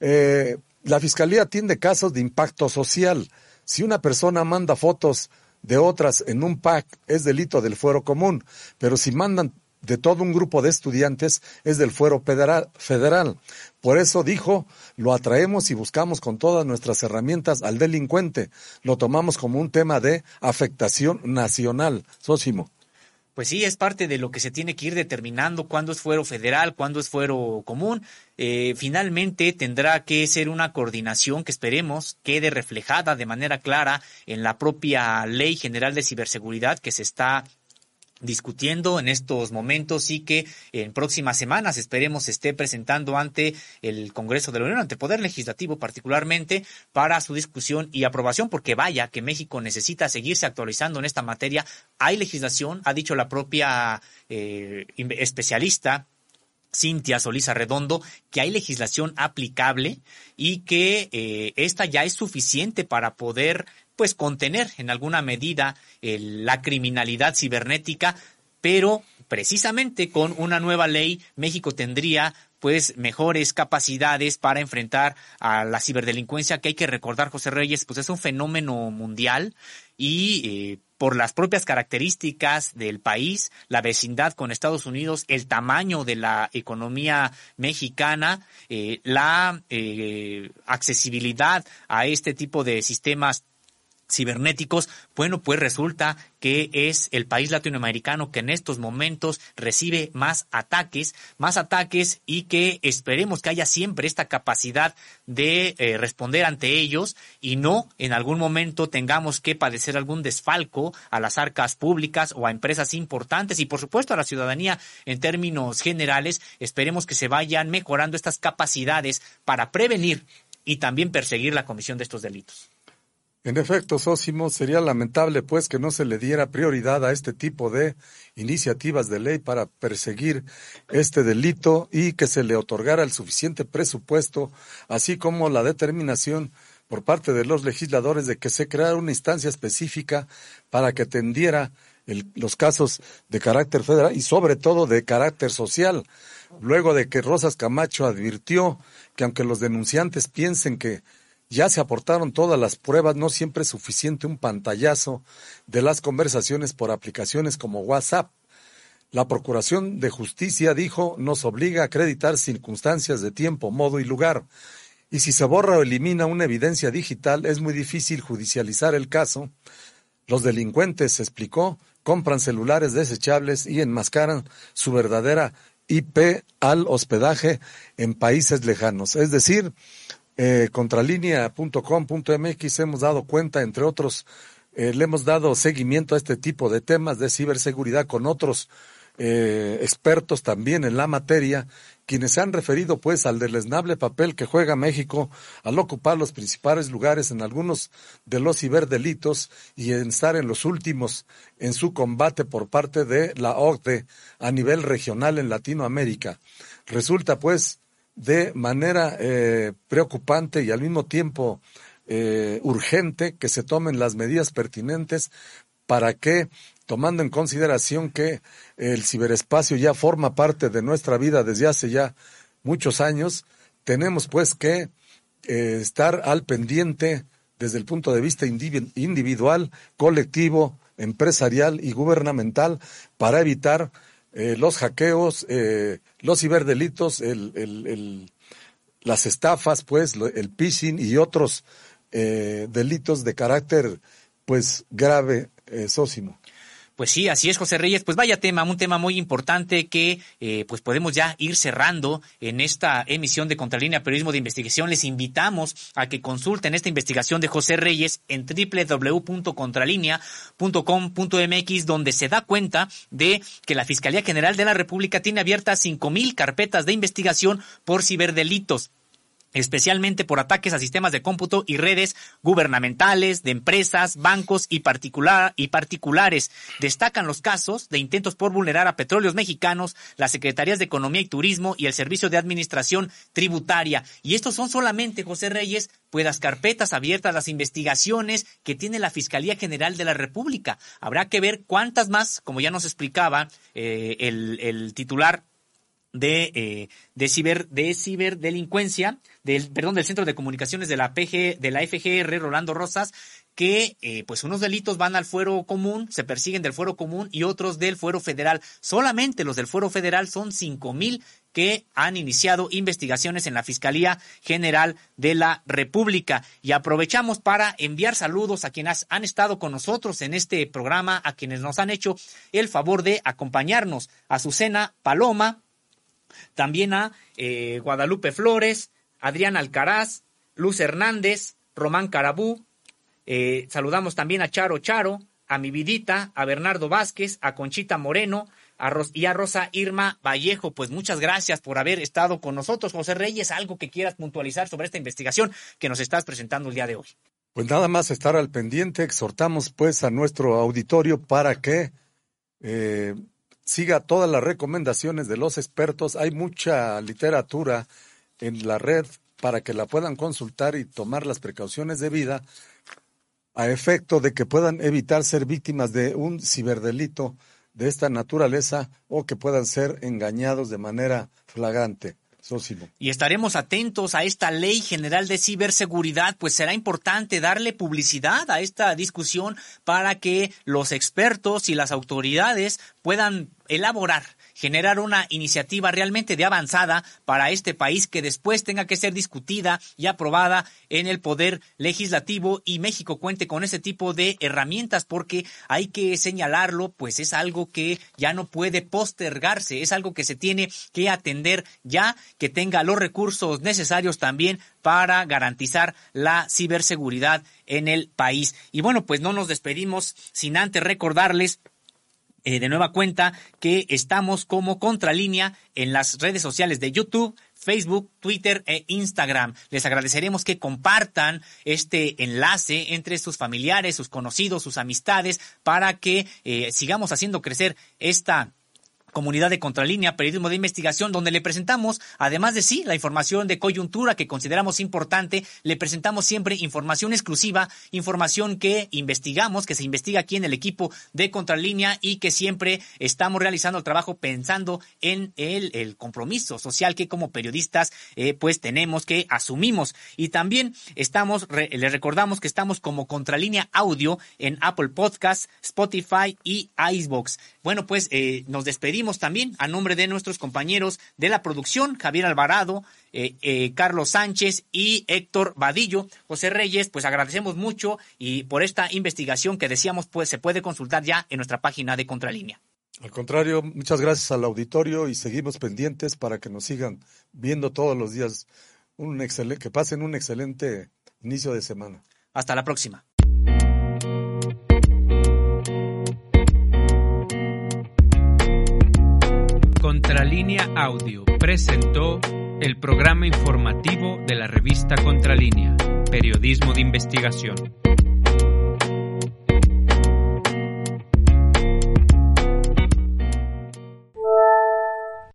Speaker 3: eh, la Fiscalía atiende casos de impacto social. Si una persona manda fotos de otras en un pack, es delito del fuero común, pero si mandan de todo un grupo de estudiantes, es del fuero federal. federal. Por eso dijo, lo atraemos y buscamos con todas nuestras herramientas al delincuente. Lo tomamos como un tema de afectación nacional. Sósimo
Speaker 2: pues sí, es parte de lo que se tiene que ir determinando cuándo es fuero federal, cuándo es fuero común. Eh, finalmente tendrá que ser una coordinación que esperemos quede reflejada de manera clara en la propia Ley General de Ciberseguridad que se está discutiendo en estos momentos y que en próximas semanas esperemos esté presentando ante el Congreso de la Unión, ante Poder Legislativo particularmente, para su discusión y aprobación, porque vaya que México necesita seguirse actualizando en esta materia. Hay legislación, ha dicho la propia eh, especialista Cintia Solís Redondo, que hay legislación aplicable y que eh, esta ya es suficiente para poder pues contener en alguna medida la criminalidad cibernética, pero precisamente con una nueva ley México tendría pues mejores capacidades para enfrentar a la ciberdelincuencia que hay que recordar José Reyes pues es un fenómeno mundial y eh, por las propias características del país, la vecindad con Estados Unidos, el tamaño de la economía mexicana, eh, la eh, accesibilidad a este tipo de sistemas cibernéticos, bueno, pues resulta que es el país latinoamericano que en estos momentos recibe más ataques, más ataques y que esperemos que haya siempre esta capacidad de eh, responder ante ellos y no en algún momento tengamos que padecer algún desfalco a las arcas públicas o a empresas importantes y por supuesto a la ciudadanía en términos generales. Esperemos que se vayan mejorando estas capacidades para prevenir y también perseguir la comisión de estos delitos.
Speaker 3: En efecto, Sósimo, sería lamentable pues que no se le diera prioridad a este tipo de iniciativas de ley para perseguir este delito y que se le otorgara el suficiente presupuesto, así como la determinación por parte de los legisladores de que se creara una instancia específica para que atendiera los casos de carácter federal y sobre todo de carácter social, luego de que Rosas Camacho advirtió que aunque los denunciantes piensen que ya se aportaron todas las pruebas, no siempre es suficiente un pantallazo de las conversaciones por aplicaciones como WhatsApp. La Procuración de Justicia dijo nos obliga a acreditar circunstancias de tiempo, modo y lugar. Y si se borra o elimina una evidencia digital, es muy difícil judicializar el caso. Los delincuentes, explicó, compran celulares desechables y enmascaran su verdadera IP al hospedaje en países lejanos. Es decir, eh, contralinea.com.mx hemos dado cuenta, entre otros, eh, le hemos dado seguimiento a este tipo de temas de ciberseguridad con otros eh, expertos también en la materia, quienes se han referido pues al deleznable papel que juega México al ocupar los principales lugares en algunos de los ciberdelitos y en estar en los últimos en su combate por parte de la OCDE a nivel regional en Latinoamérica. Resulta pues de manera eh, preocupante y al mismo tiempo eh, urgente que se tomen las medidas pertinentes para que, tomando en consideración que el ciberespacio ya forma parte de nuestra vida desde hace ya muchos años, tenemos pues que eh, estar al pendiente desde el punto de vista individual, colectivo, empresarial y gubernamental para evitar eh, los hackeos, eh, los ciberdelitos, el, las estafas, pues, el phishing y otros eh, delitos de carácter, pues, grave, sósimo.
Speaker 2: Pues sí, así es, José Reyes. Pues vaya tema, un tema muy importante que eh, pues podemos ya ir cerrando en esta emisión de Contralínea Periodismo de Investigación. Les invitamos a que consulten esta investigación de José Reyes en www.contralinea.com.mx, donde se da cuenta de que la Fiscalía General de la República tiene abiertas cinco mil carpetas de investigación por ciberdelitos especialmente por ataques a sistemas de cómputo y redes gubernamentales, de empresas, bancos y, particular, y particulares. Destacan los casos de intentos por vulnerar a petróleos mexicanos, las Secretarías de Economía y Turismo y el Servicio de Administración Tributaria. Y estos son solamente, José Reyes, pues las carpetas abiertas, las investigaciones que tiene la Fiscalía General de la República. Habrá que ver cuántas más, como ya nos explicaba eh, el, el titular de, eh, de, ciber, de ciberdelincuencia, del, perdón, del Centro de Comunicaciones de la PG, de la FGR, Rolando Rosas, que eh, pues unos delitos van al fuero común, se persiguen del fuero común y otros del fuero federal. Solamente los del fuero federal son cinco mil que han iniciado investigaciones en la Fiscalía General de la República. Y aprovechamos para enviar saludos a quienes han estado con nosotros en este programa, a quienes nos han hecho el favor de acompañarnos. Azucena Paloma, también a eh, Guadalupe Flores, Adrián Alcaraz, Luz Hernández, Román Carabú. Eh, saludamos también a Charo Charo, a mi vidita, a Bernardo Vázquez, a Conchita Moreno, y a Rosa Irma Vallejo. Pues muchas gracias por haber estado con nosotros. José Reyes, algo que quieras puntualizar sobre esta investigación que nos estás presentando el día de hoy.
Speaker 3: Pues nada más estar al pendiente, exhortamos pues a nuestro auditorio para que eh, siga todas las recomendaciones de los expertos. Hay mucha literatura en la red para que la puedan consultar y tomar las precauciones de vida a efecto de que puedan evitar ser víctimas de un ciberdelito de esta naturaleza o que puedan ser engañados de manera flagrante.
Speaker 2: Y estaremos atentos a esta ley general de ciberseguridad, pues será importante darle publicidad a esta discusión para que los expertos y las autoridades puedan elaborar generar una iniciativa realmente de avanzada para este país que después tenga que ser discutida y aprobada en el poder legislativo y México cuente con ese tipo de herramientas porque hay que señalarlo, pues es algo que ya no puede postergarse, es algo que se tiene que atender ya, que tenga los recursos necesarios también para garantizar la ciberseguridad en el país. Y bueno, pues no nos despedimos sin antes recordarles eh, de nueva cuenta que estamos como contralínea en las redes sociales de YouTube, Facebook, Twitter e Instagram. Les agradeceremos que compartan este enlace entre sus familiares, sus conocidos, sus amistades, para que eh, sigamos haciendo crecer esta comunidad de Contralínea, periodismo de investigación, donde le presentamos, además de sí, la información de coyuntura que consideramos importante, le presentamos siempre información exclusiva, información que investigamos, que se investiga aquí en el equipo de Contralínea y que siempre estamos realizando el trabajo pensando en el, compromiso social que como periodistas eh, pues tenemos que asumimos. Y también estamos, le recordamos que estamos como Contralínea Audio en Apple Podcasts, Spotify y Icebox. Bueno, pues eh, nos despedimos también a nombre de nuestros compañeros de la producción, Javier Alvarado, eh, eh, Carlos Sánchez y Héctor Vadillo. José Reyes, pues agradecemos mucho y por esta investigación que decíamos, pues se puede consultar ya en nuestra página de Contralínea.
Speaker 3: Al contrario, muchas gracias al auditorio y seguimos pendientes para que nos sigan viendo todos los días. Un excelente, que pasen un excelente inicio de semana.
Speaker 2: Hasta la próxima.
Speaker 1: Contralínea Audio presentó el programa informativo de la revista Contralínea, Periodismo de Investigación.